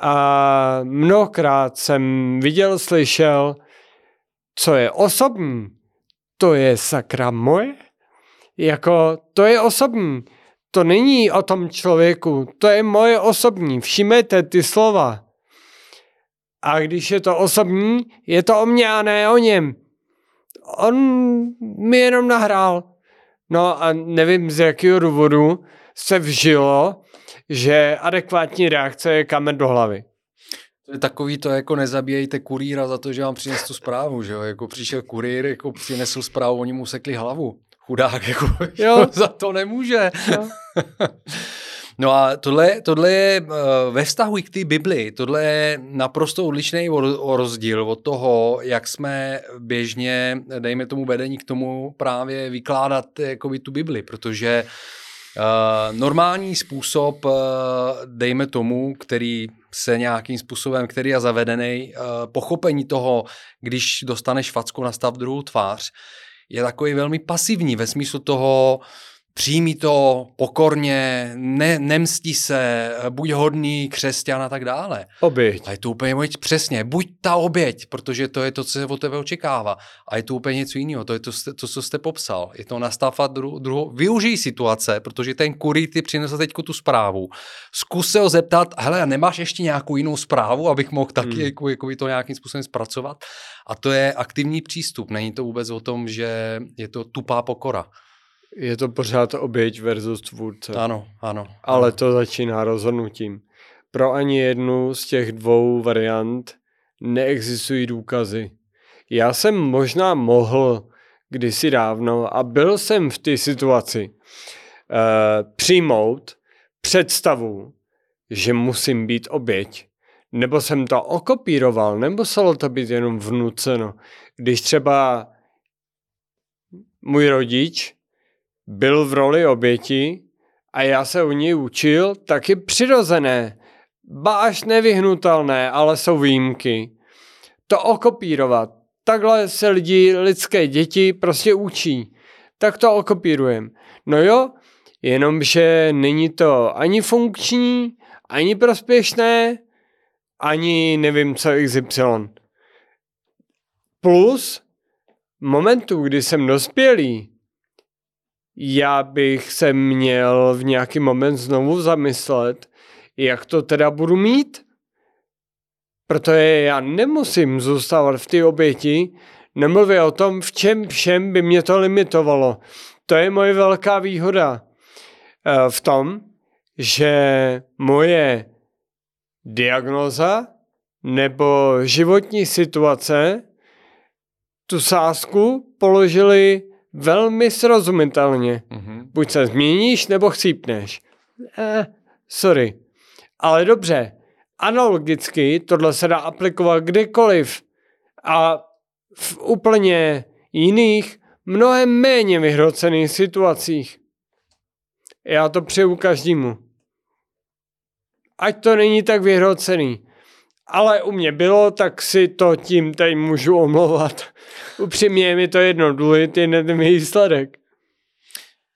A mnohokrát jsem viděl, slyšel, co je osobní, to je sakra moje. Jako, to je osobní. To není o tom člověku, to je moje osobní. Všimejte ty slova. A když je to osobní, je to o mně a ne o něm. On mi jenom nahrál. No a nevím z jakého důvodu se vžilo, že adekvátní reakce je kamen do hlavy. To je takový to, jako nezabíjejte kurýra za to, že vám přines tu zprávu, že jo? Jako přišel kurýr, jako přinesl zprávu, oni mu sekli hlavu. Chudák, jako jo. za to nemůže. Jo. No a tohle, tohle je uh, ve vztahu k té Bibli, tohle je naprosto odlišný rozdíl od toho, jak jsme běžně, dejme tomu vedení k tomu právě vykládat jakoby tu Bibli, protože Uh, normální způsob, uh, dejme tomu, který se nějakým způsobem, který je zavedený, uh, pochopení toho, když dostaneš facku na stav druhou tvář, je takový velmi pasivní ve smyslu toho, přijmi to pokorně, ne, nemstí se, buď hodný křesťan a tak dále. Oběť. A je to úplně přesně, buď ta oběť, protože to je to, co se od tebe očekává. A je to úplně něco jiného, to je to, to co jste popsal. Je to nastávat dru, druhou, využij situace, protože ten kurý ty přinesl teď tu zprávu. Zkus se ho zeptat, hele, nemáš ještě nějakou jinou zprávu, abych mohl taky hmm. jako, jako to nějakým způsobem zpracovat. A to je aktivní přístup, není to vůbec o tom, že je to tupá pokora. Je to pořád oběť versus tvůrce. Ano, ano. Ale to začíná rozhodnutím. Pro ani jednu z těch dvou variant neexistují důkazy. Já jsem možná mohl kdysi dávno a byl jsem v té situaci uh, přijmout představu, že musím být oběť. Nebo jsem to okopíroval, nemuselo to být jenom vnuceno. Když třeba můj rodič byl v roli oběti a já se u něj učil, tak je přirozené, ba až nevyhnutelné, ale jsou výjimky. To okopírovat. Takhle se lidi, lidské děti prostě učí. Tak to okopírujem. No jo, jenomže není to ani funkční, ani prospěšné, ani nevím co XY. Plus, momentu, kdy jsem dospělý, já bych se měl v nějaký moment znovu zamyslet, jak to teda budu mít. Protože já nemusím zůstávat v té oběti, nemluvě o tom, v čem všem by mě to limitovalo. To je moje velká výhoda eh, v tom, že moje diagnoza nebo životní situace tu sásku položili velmi srozumitelně. Mm-hmm. Buď se změníš, nebo chcípneš. Eh, sorry. Ale dobře, analogicky tohle se dá aplikovat kdekoliv a v úplně jiných, mnohem méně vyhrocených situacích. Já to přeju každému. Ať to není tak vyhrocený. Ale u mě bylo, tak si to tím tady můžu omlouvat. Upřímně je mi to jedno, důležitý je ten výsledek.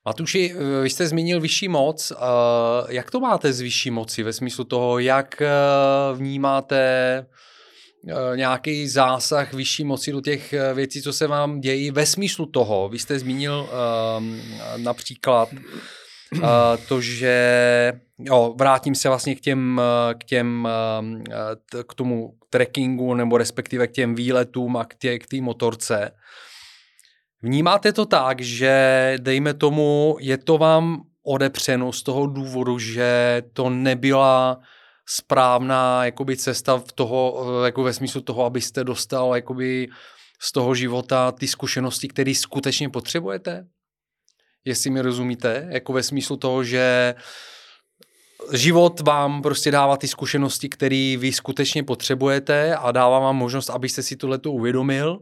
Matuši, vy jste zmínil vyšší moc. Jak to máte z vyšší moci ve smyslu toho, jak eh, vnímáte eh, nějaký zásah vyšší moci do těch eh, věcí, co se vám dějí ve smyslu toho. Vy jste zmínil ehm, například to, že jo, vrátím se vlastně k těm, k těm, k tomu trekkingu nebo respektive k těm výletům a k té k motorce. Vnímáte to tak, že dejme tomu, je to vám odepřeno z toho důvodu, že to nebyla správná jakoby cesta v toho, jako ve smyslu toho, abyste dostal jakoby z toho života ty zkušenosti, které skutečně potřebujete? Jestli mi rozumíte, jako ve smyslu toho, že život vám prostě dává ty zkušenosti, které vy skutečně potřebujete a dává vám možnost, abyste si tohle uvědomil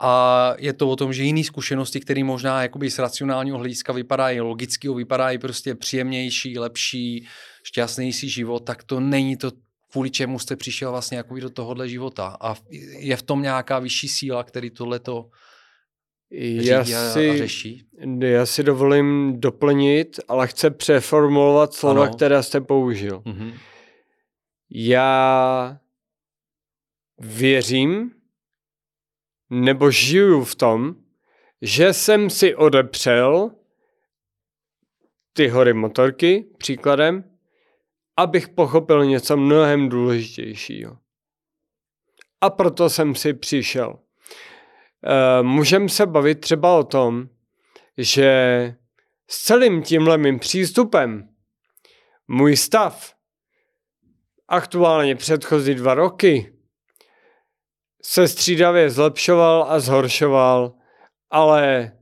a je to o tom, že jiné zkušenosti, které možná jakoby z racionálního hlediska vypadají logicky, vypadají prostě příjemnější, lepší, šťastnější život, tak to není to, kvůli čemu jste přišel vlastně do tohohle života. A je v tom nějaká vyšší síla, který tohleto já si, a řeší? Já si dovolím doplnit, ale chce přeformulovat slova, ano. které jste použil. Mm-hmm. Já věřím, nebo žiju v tom, že jsem si odepřel ty hory motorky, příkladem, abych pochopil něco mnohem důležitějšího. A proto jsem si přišel. E, Můžeme se bavit třeba o tom, že s celým tímhle mým přístupem můj stav aktuálně předchozí dva roky se střídavě zlepšoval a zhoršoval, ale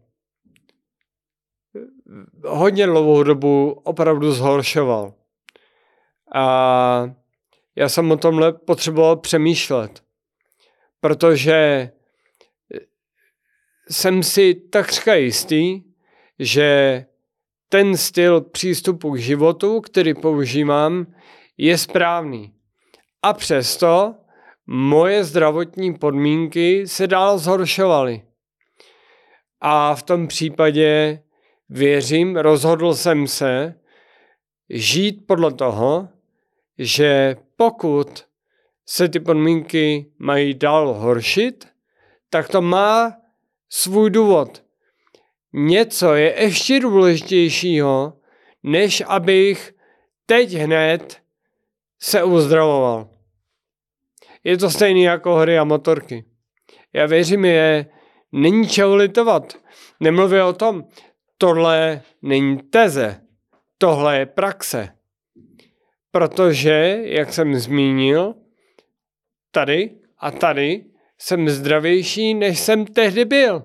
hodně dlouhou dobu opravdu zhoršoval. A já jsem o tomhle potřeboval přemýšlet, protože jsem si takřka jistý, že ten styl přístupu k životu, který používám, je správný. A přesto moje zdravotní podmínky se dál zhoršovaly. A v tom případě věřím, rozhodl jsem se žít podle toho, že pokud se ty podmínky mají dál horšit, tak to má svůj důvod. Něco je ještě důležitějšího, než abych teď hned se uzdravoval. Je to stejný jako hry a motorky. Já věřím, je není čeho litovat. Nemluvě o tom, tohle není teze, tohle je praxe. Protože, jak jsem zmínil, tady a tady jsem zdravější, než jsem tehdy byl.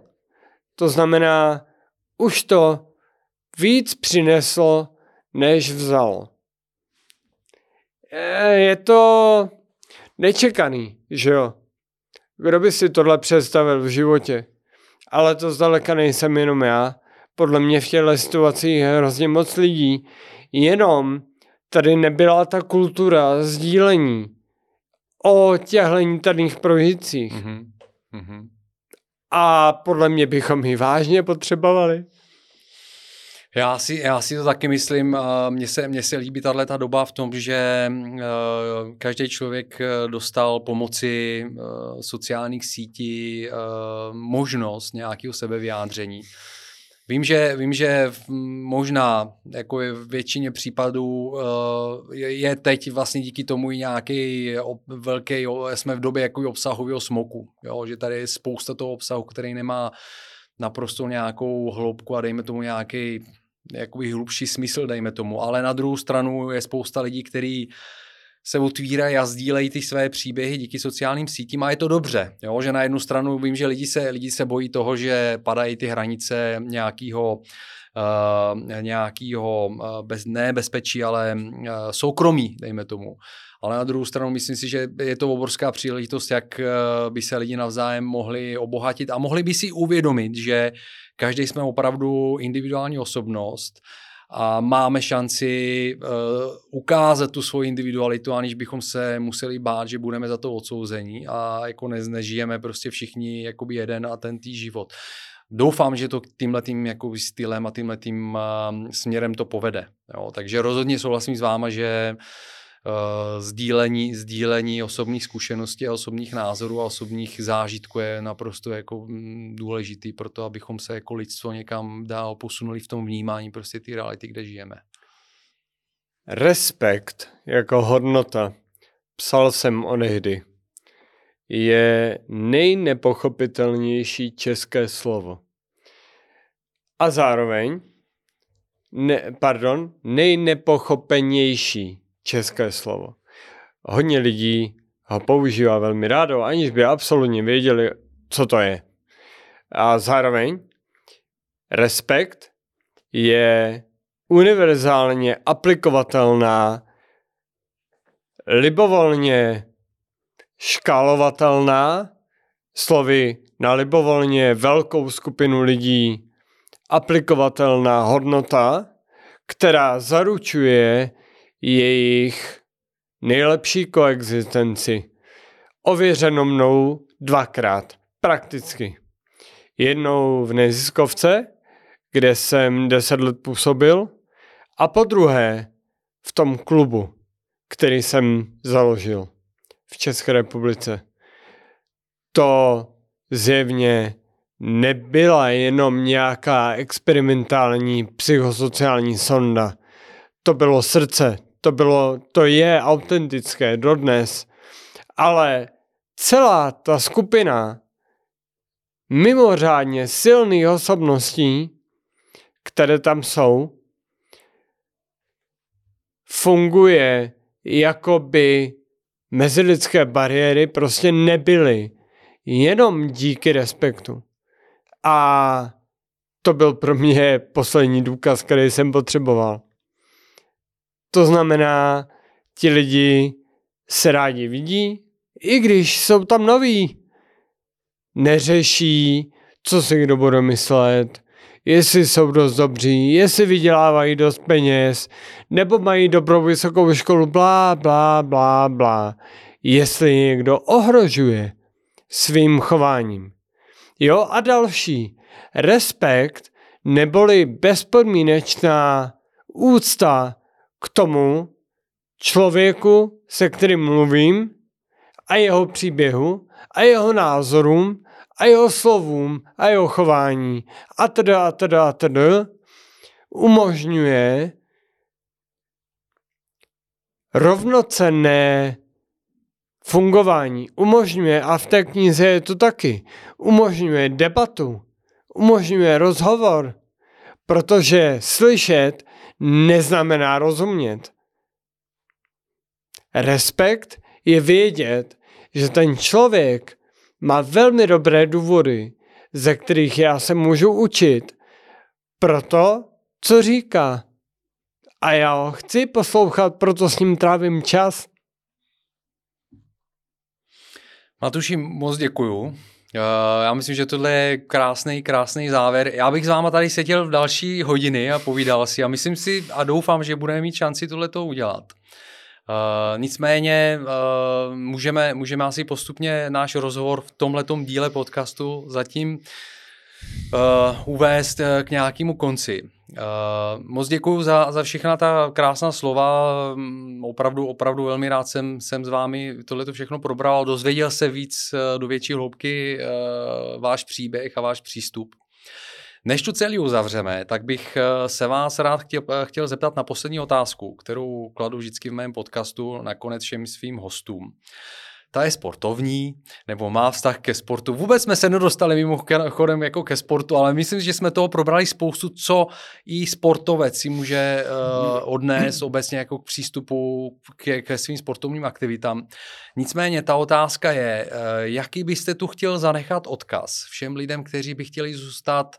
To znamená, už to víc přineslo, než vzalo. Je to nečekaný, že jo? Kdo by si tohle představil v životě? Ale to zdaleka nejsem jenom já. Podle mě v těchto situacích hrozně moc lidí. Jenom tady nebyla ta kultura sdílení o těchto niterných prožitcích. Mm-hmm. Mm-hmm. A podle mě bychom ji vážně potřebovali. Já si, já si to taky myslím. Mně se, mně se líbí tahle ta doba v tom, že každý člověk e, dostal pomoci e, sociálních sítí e, možnost nějakého sebevyjádření. Vím, že, vím, že možná jako v většině případů je teď vlastně díky tomu i nějaký velký, jsme v době jako obsahového smoku, jo, že tady je spousta toho obsahu, který nemá naprosto nějakou hloubku a dejme tomu nějaký jakoby hlubší smysl, dejme tomu. Ale na druhou stranu je spousta lidí, kteří se otvírají a sdílejí ty své příběhy díky sociálním sítím a je to dobře, jo? že na jednu stranu vím, že lidi se, lidi se bojí toho, že padají ty hranice nějakého uh, nějakýho uh, bez, ne bezpečí, ale uh, soukromí, dejme tomu. Ale na druhou stranu myslím si, že je to obrovská příležitost, jak uh, by se lidi navzájem mohli obohatit a mohli by si uvědomit, že každý jsme opravdu individuální osobnost a máme šanci uh, ukázat tu svoji individualitu, aniž bychom se museli bát, že budeme za to odsouzení a jako ne, nežijeme prostě všichni jakoby jeden a ten tý život. Doufám, že to tímhle tím jako stylem a tímhle tím uh, směrem to povede. Jo? Takže rozhodně souhlasím s váma, že uh, uh, sdílení, sdílení osobních zkušeností a osobních názorů a osobních zážitků je naprosto jako mm, důležitý pro to, abychom se jako lidstvo někam dál posunuli v tom vnímání prostě ty reality, kde žijeme. Respekt jako hodnota, psal jsem onehdy, je nejnepochopitelnější české slovo. A zároveň, ne, pardon, nejnepochopenější české slovo. Hodně lidí ho používá velmi rádo, aniž by absolutně věděli, co to je. A zároveň respekt je univerzálně aplikovatelná, libovolně škálovatelná, slovy na libovolně velkou skupinu lidí aplikovatelná hodnota, která zaručuje jejich nejlepší koexistenci. Ověřeno mnou dvakrát, prakticky. Jednou v neziskovce, kde jsem deset let působil, a po druhé v tom klubu, který jsem založil v České republice. To zjevně nebyla jenom nějaká experimentální psychosociální sonda. To bylo srdce to bylo, to je autentické dodnes, ale celá ta skupina mimořádně silných osobností, které tam jsou, funguje jako by mezilidské bariéry prostě nebyly. Jenom díky respektu. A to byl pro mě poslední důkaz, který jsem potřeboval. To znamená, ti lidi se rádi vidí, i když jsou tam noví. Neřeší, co si kdo bude myslet, jestli jsou dost dobří, jestli vydělávají dost peněz, nebo mají dobrou vysokou školu, blá, blá, blá, blá. Jestli někdo ohrožuje svým chováním. Jo a další. Respekt neboli bezpodmínečná úcta k tomu člověku, se kterým mluvím, a jeho příběhu, a jeho názorům, a jeho slovům, a jeho chování, a teda, a teda, a teda, umožňuje rovnocenné fungování. Umožňuje, a v té knize je to taky, umožňuje debatu, umožňuje rozhovor, Protože slyšet neznamená rozumět. Respekt je vědět, že ten člověk má velmi dobré důvody, ze kterých já se můžu učit. Proto, co říká. A já ho chci poslouchat, proto s ním trávím čas. Matuši, moc děkuju. Já myslím, že tohle je krásný, krásný závěr. Já bych s váma tady seděl v další hodiny a povídal si a myslím si a doufám, že budeme mít šanci tohleto udělat. Uh, nicméně uh, můžeme, můžeme asi postupně náš rozhovor v tomhletom díle podcastu zatím uh, uvést k nějakému konci. Uh, moc děkuji za, za všechna ta krásná slova. Mm, opravdu, opravdu velmi rád jsem, jsem s vámi tohle všechno probral. Dozvěděl se víc uh, do větší hloubky uh, váš příběh a váš přístup. Než tu celý uzavřeme, tak bych se vás rád chtěl, chtěl zeptat na poslední otázku, kterou kladu vždycky v mém podcastu nakonec všem svým hostům ta je sportovní, nebo má vztah ke sportu. Vůbec jsme se nedostali mimochodem jako ke sportu, ale myslím, že jsme toho probrali spoustu, co i sportovec si může uh, odnést obecně jako k přístupu ke, ke svým sportovním aktivitám. Nicméně ta otázka je, uh, jaký byste tu chtěl zanechat odkaz všem lidem, kteří by chtěli zůstat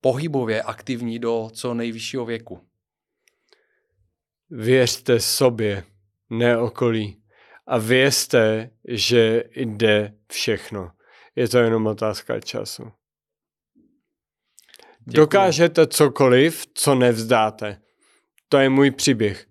pohybově aktivní do co nejvyššího věku? Věřte sobě, ne okolí a vězte, že jde všechno. Je to jenom otázka času. Děkuji. Dokážete cokoliv, co nevzdáte. To je můj příběh.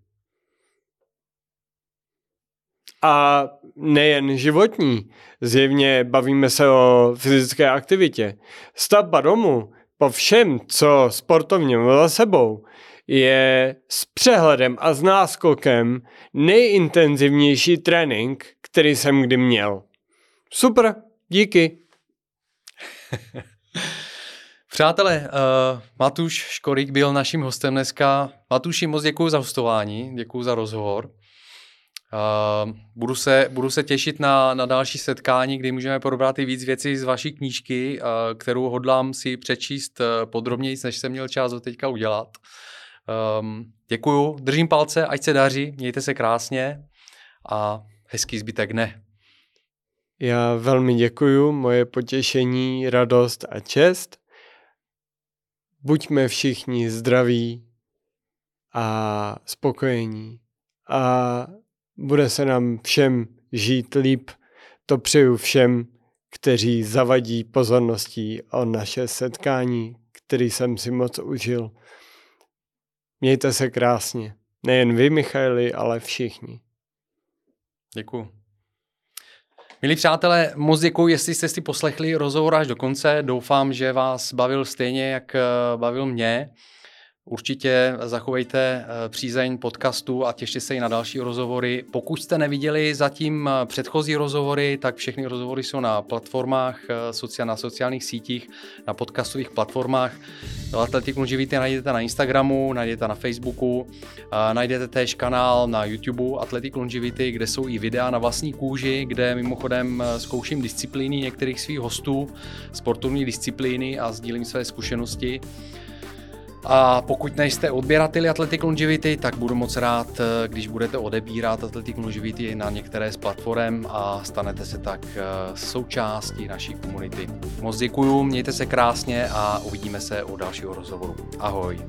A nejen životní, zjevně bavíme se o fyzické aktivitě. Stavba domu po všem, co sportovně za sebou, je s přehledem a s náskokem nejintenzivnější trénink, který jsem kdy měl. Super, díky. Přátelé, uh, Matuš Škorik byl naším hostem dneska. Matuši, moc děkuji za hostování, děkuji za rozhovor. Uh, budu, se, budu se těšit na, na další setkání, kdy můžeme probrat i víc věcí z vaší knížky, uh, kterou hodlám si přečíst uh, podrobněji, než jsem měl čas do teďka udělat. Um, děkuju, držím palce, ať se daří, mějte se krásně a hezký zbytek dne. Já velmi děkuju, moje potěšení, radost a čest. Buďme všichni zdraví a spokojení a bude se nám všem žít líp. To přeju všem, kteří zavadí pozorností o naše setkání, který jsem si moc užil. Mějte se krásně. Nejen vy, Michaili, ale všichni. Děkuji. Milí přátelé, moc děkuji, jestli jste si poslechli rozhovor až do konce. Doufám, že vás bavil stejně, jak eh, bavil mě. Určitě zachovejte eh, přízeň podcastu a těšte se i na další rozhovory. Pokud jste neviděli zatím eh, předchozí rozhovory, tak všechny rozhovory jsou na platformách, eh, na sociálních sítích, na podcastových platformách. Atletik Longevity najdete na Instagramu, najdete na Facebooku, najdete též kanál na YouTube Atletik Longevity, kde jsou i videa na vlastní kůži, kde mimochodem zkouším disciplíny některých svých hostů, sportovní disciplíny a sdílím své zkušenosti. A pokud nejste odběrateli Athletic Longevity, tak budu moc rád, eh, když budete odebírat Athletic Longevity na některé z platform a stanete se tak eh, součástí naší komunity. Moc děkuju, mějte se krásně a uvidíme se u dalšího rozhovoru. Ahoj.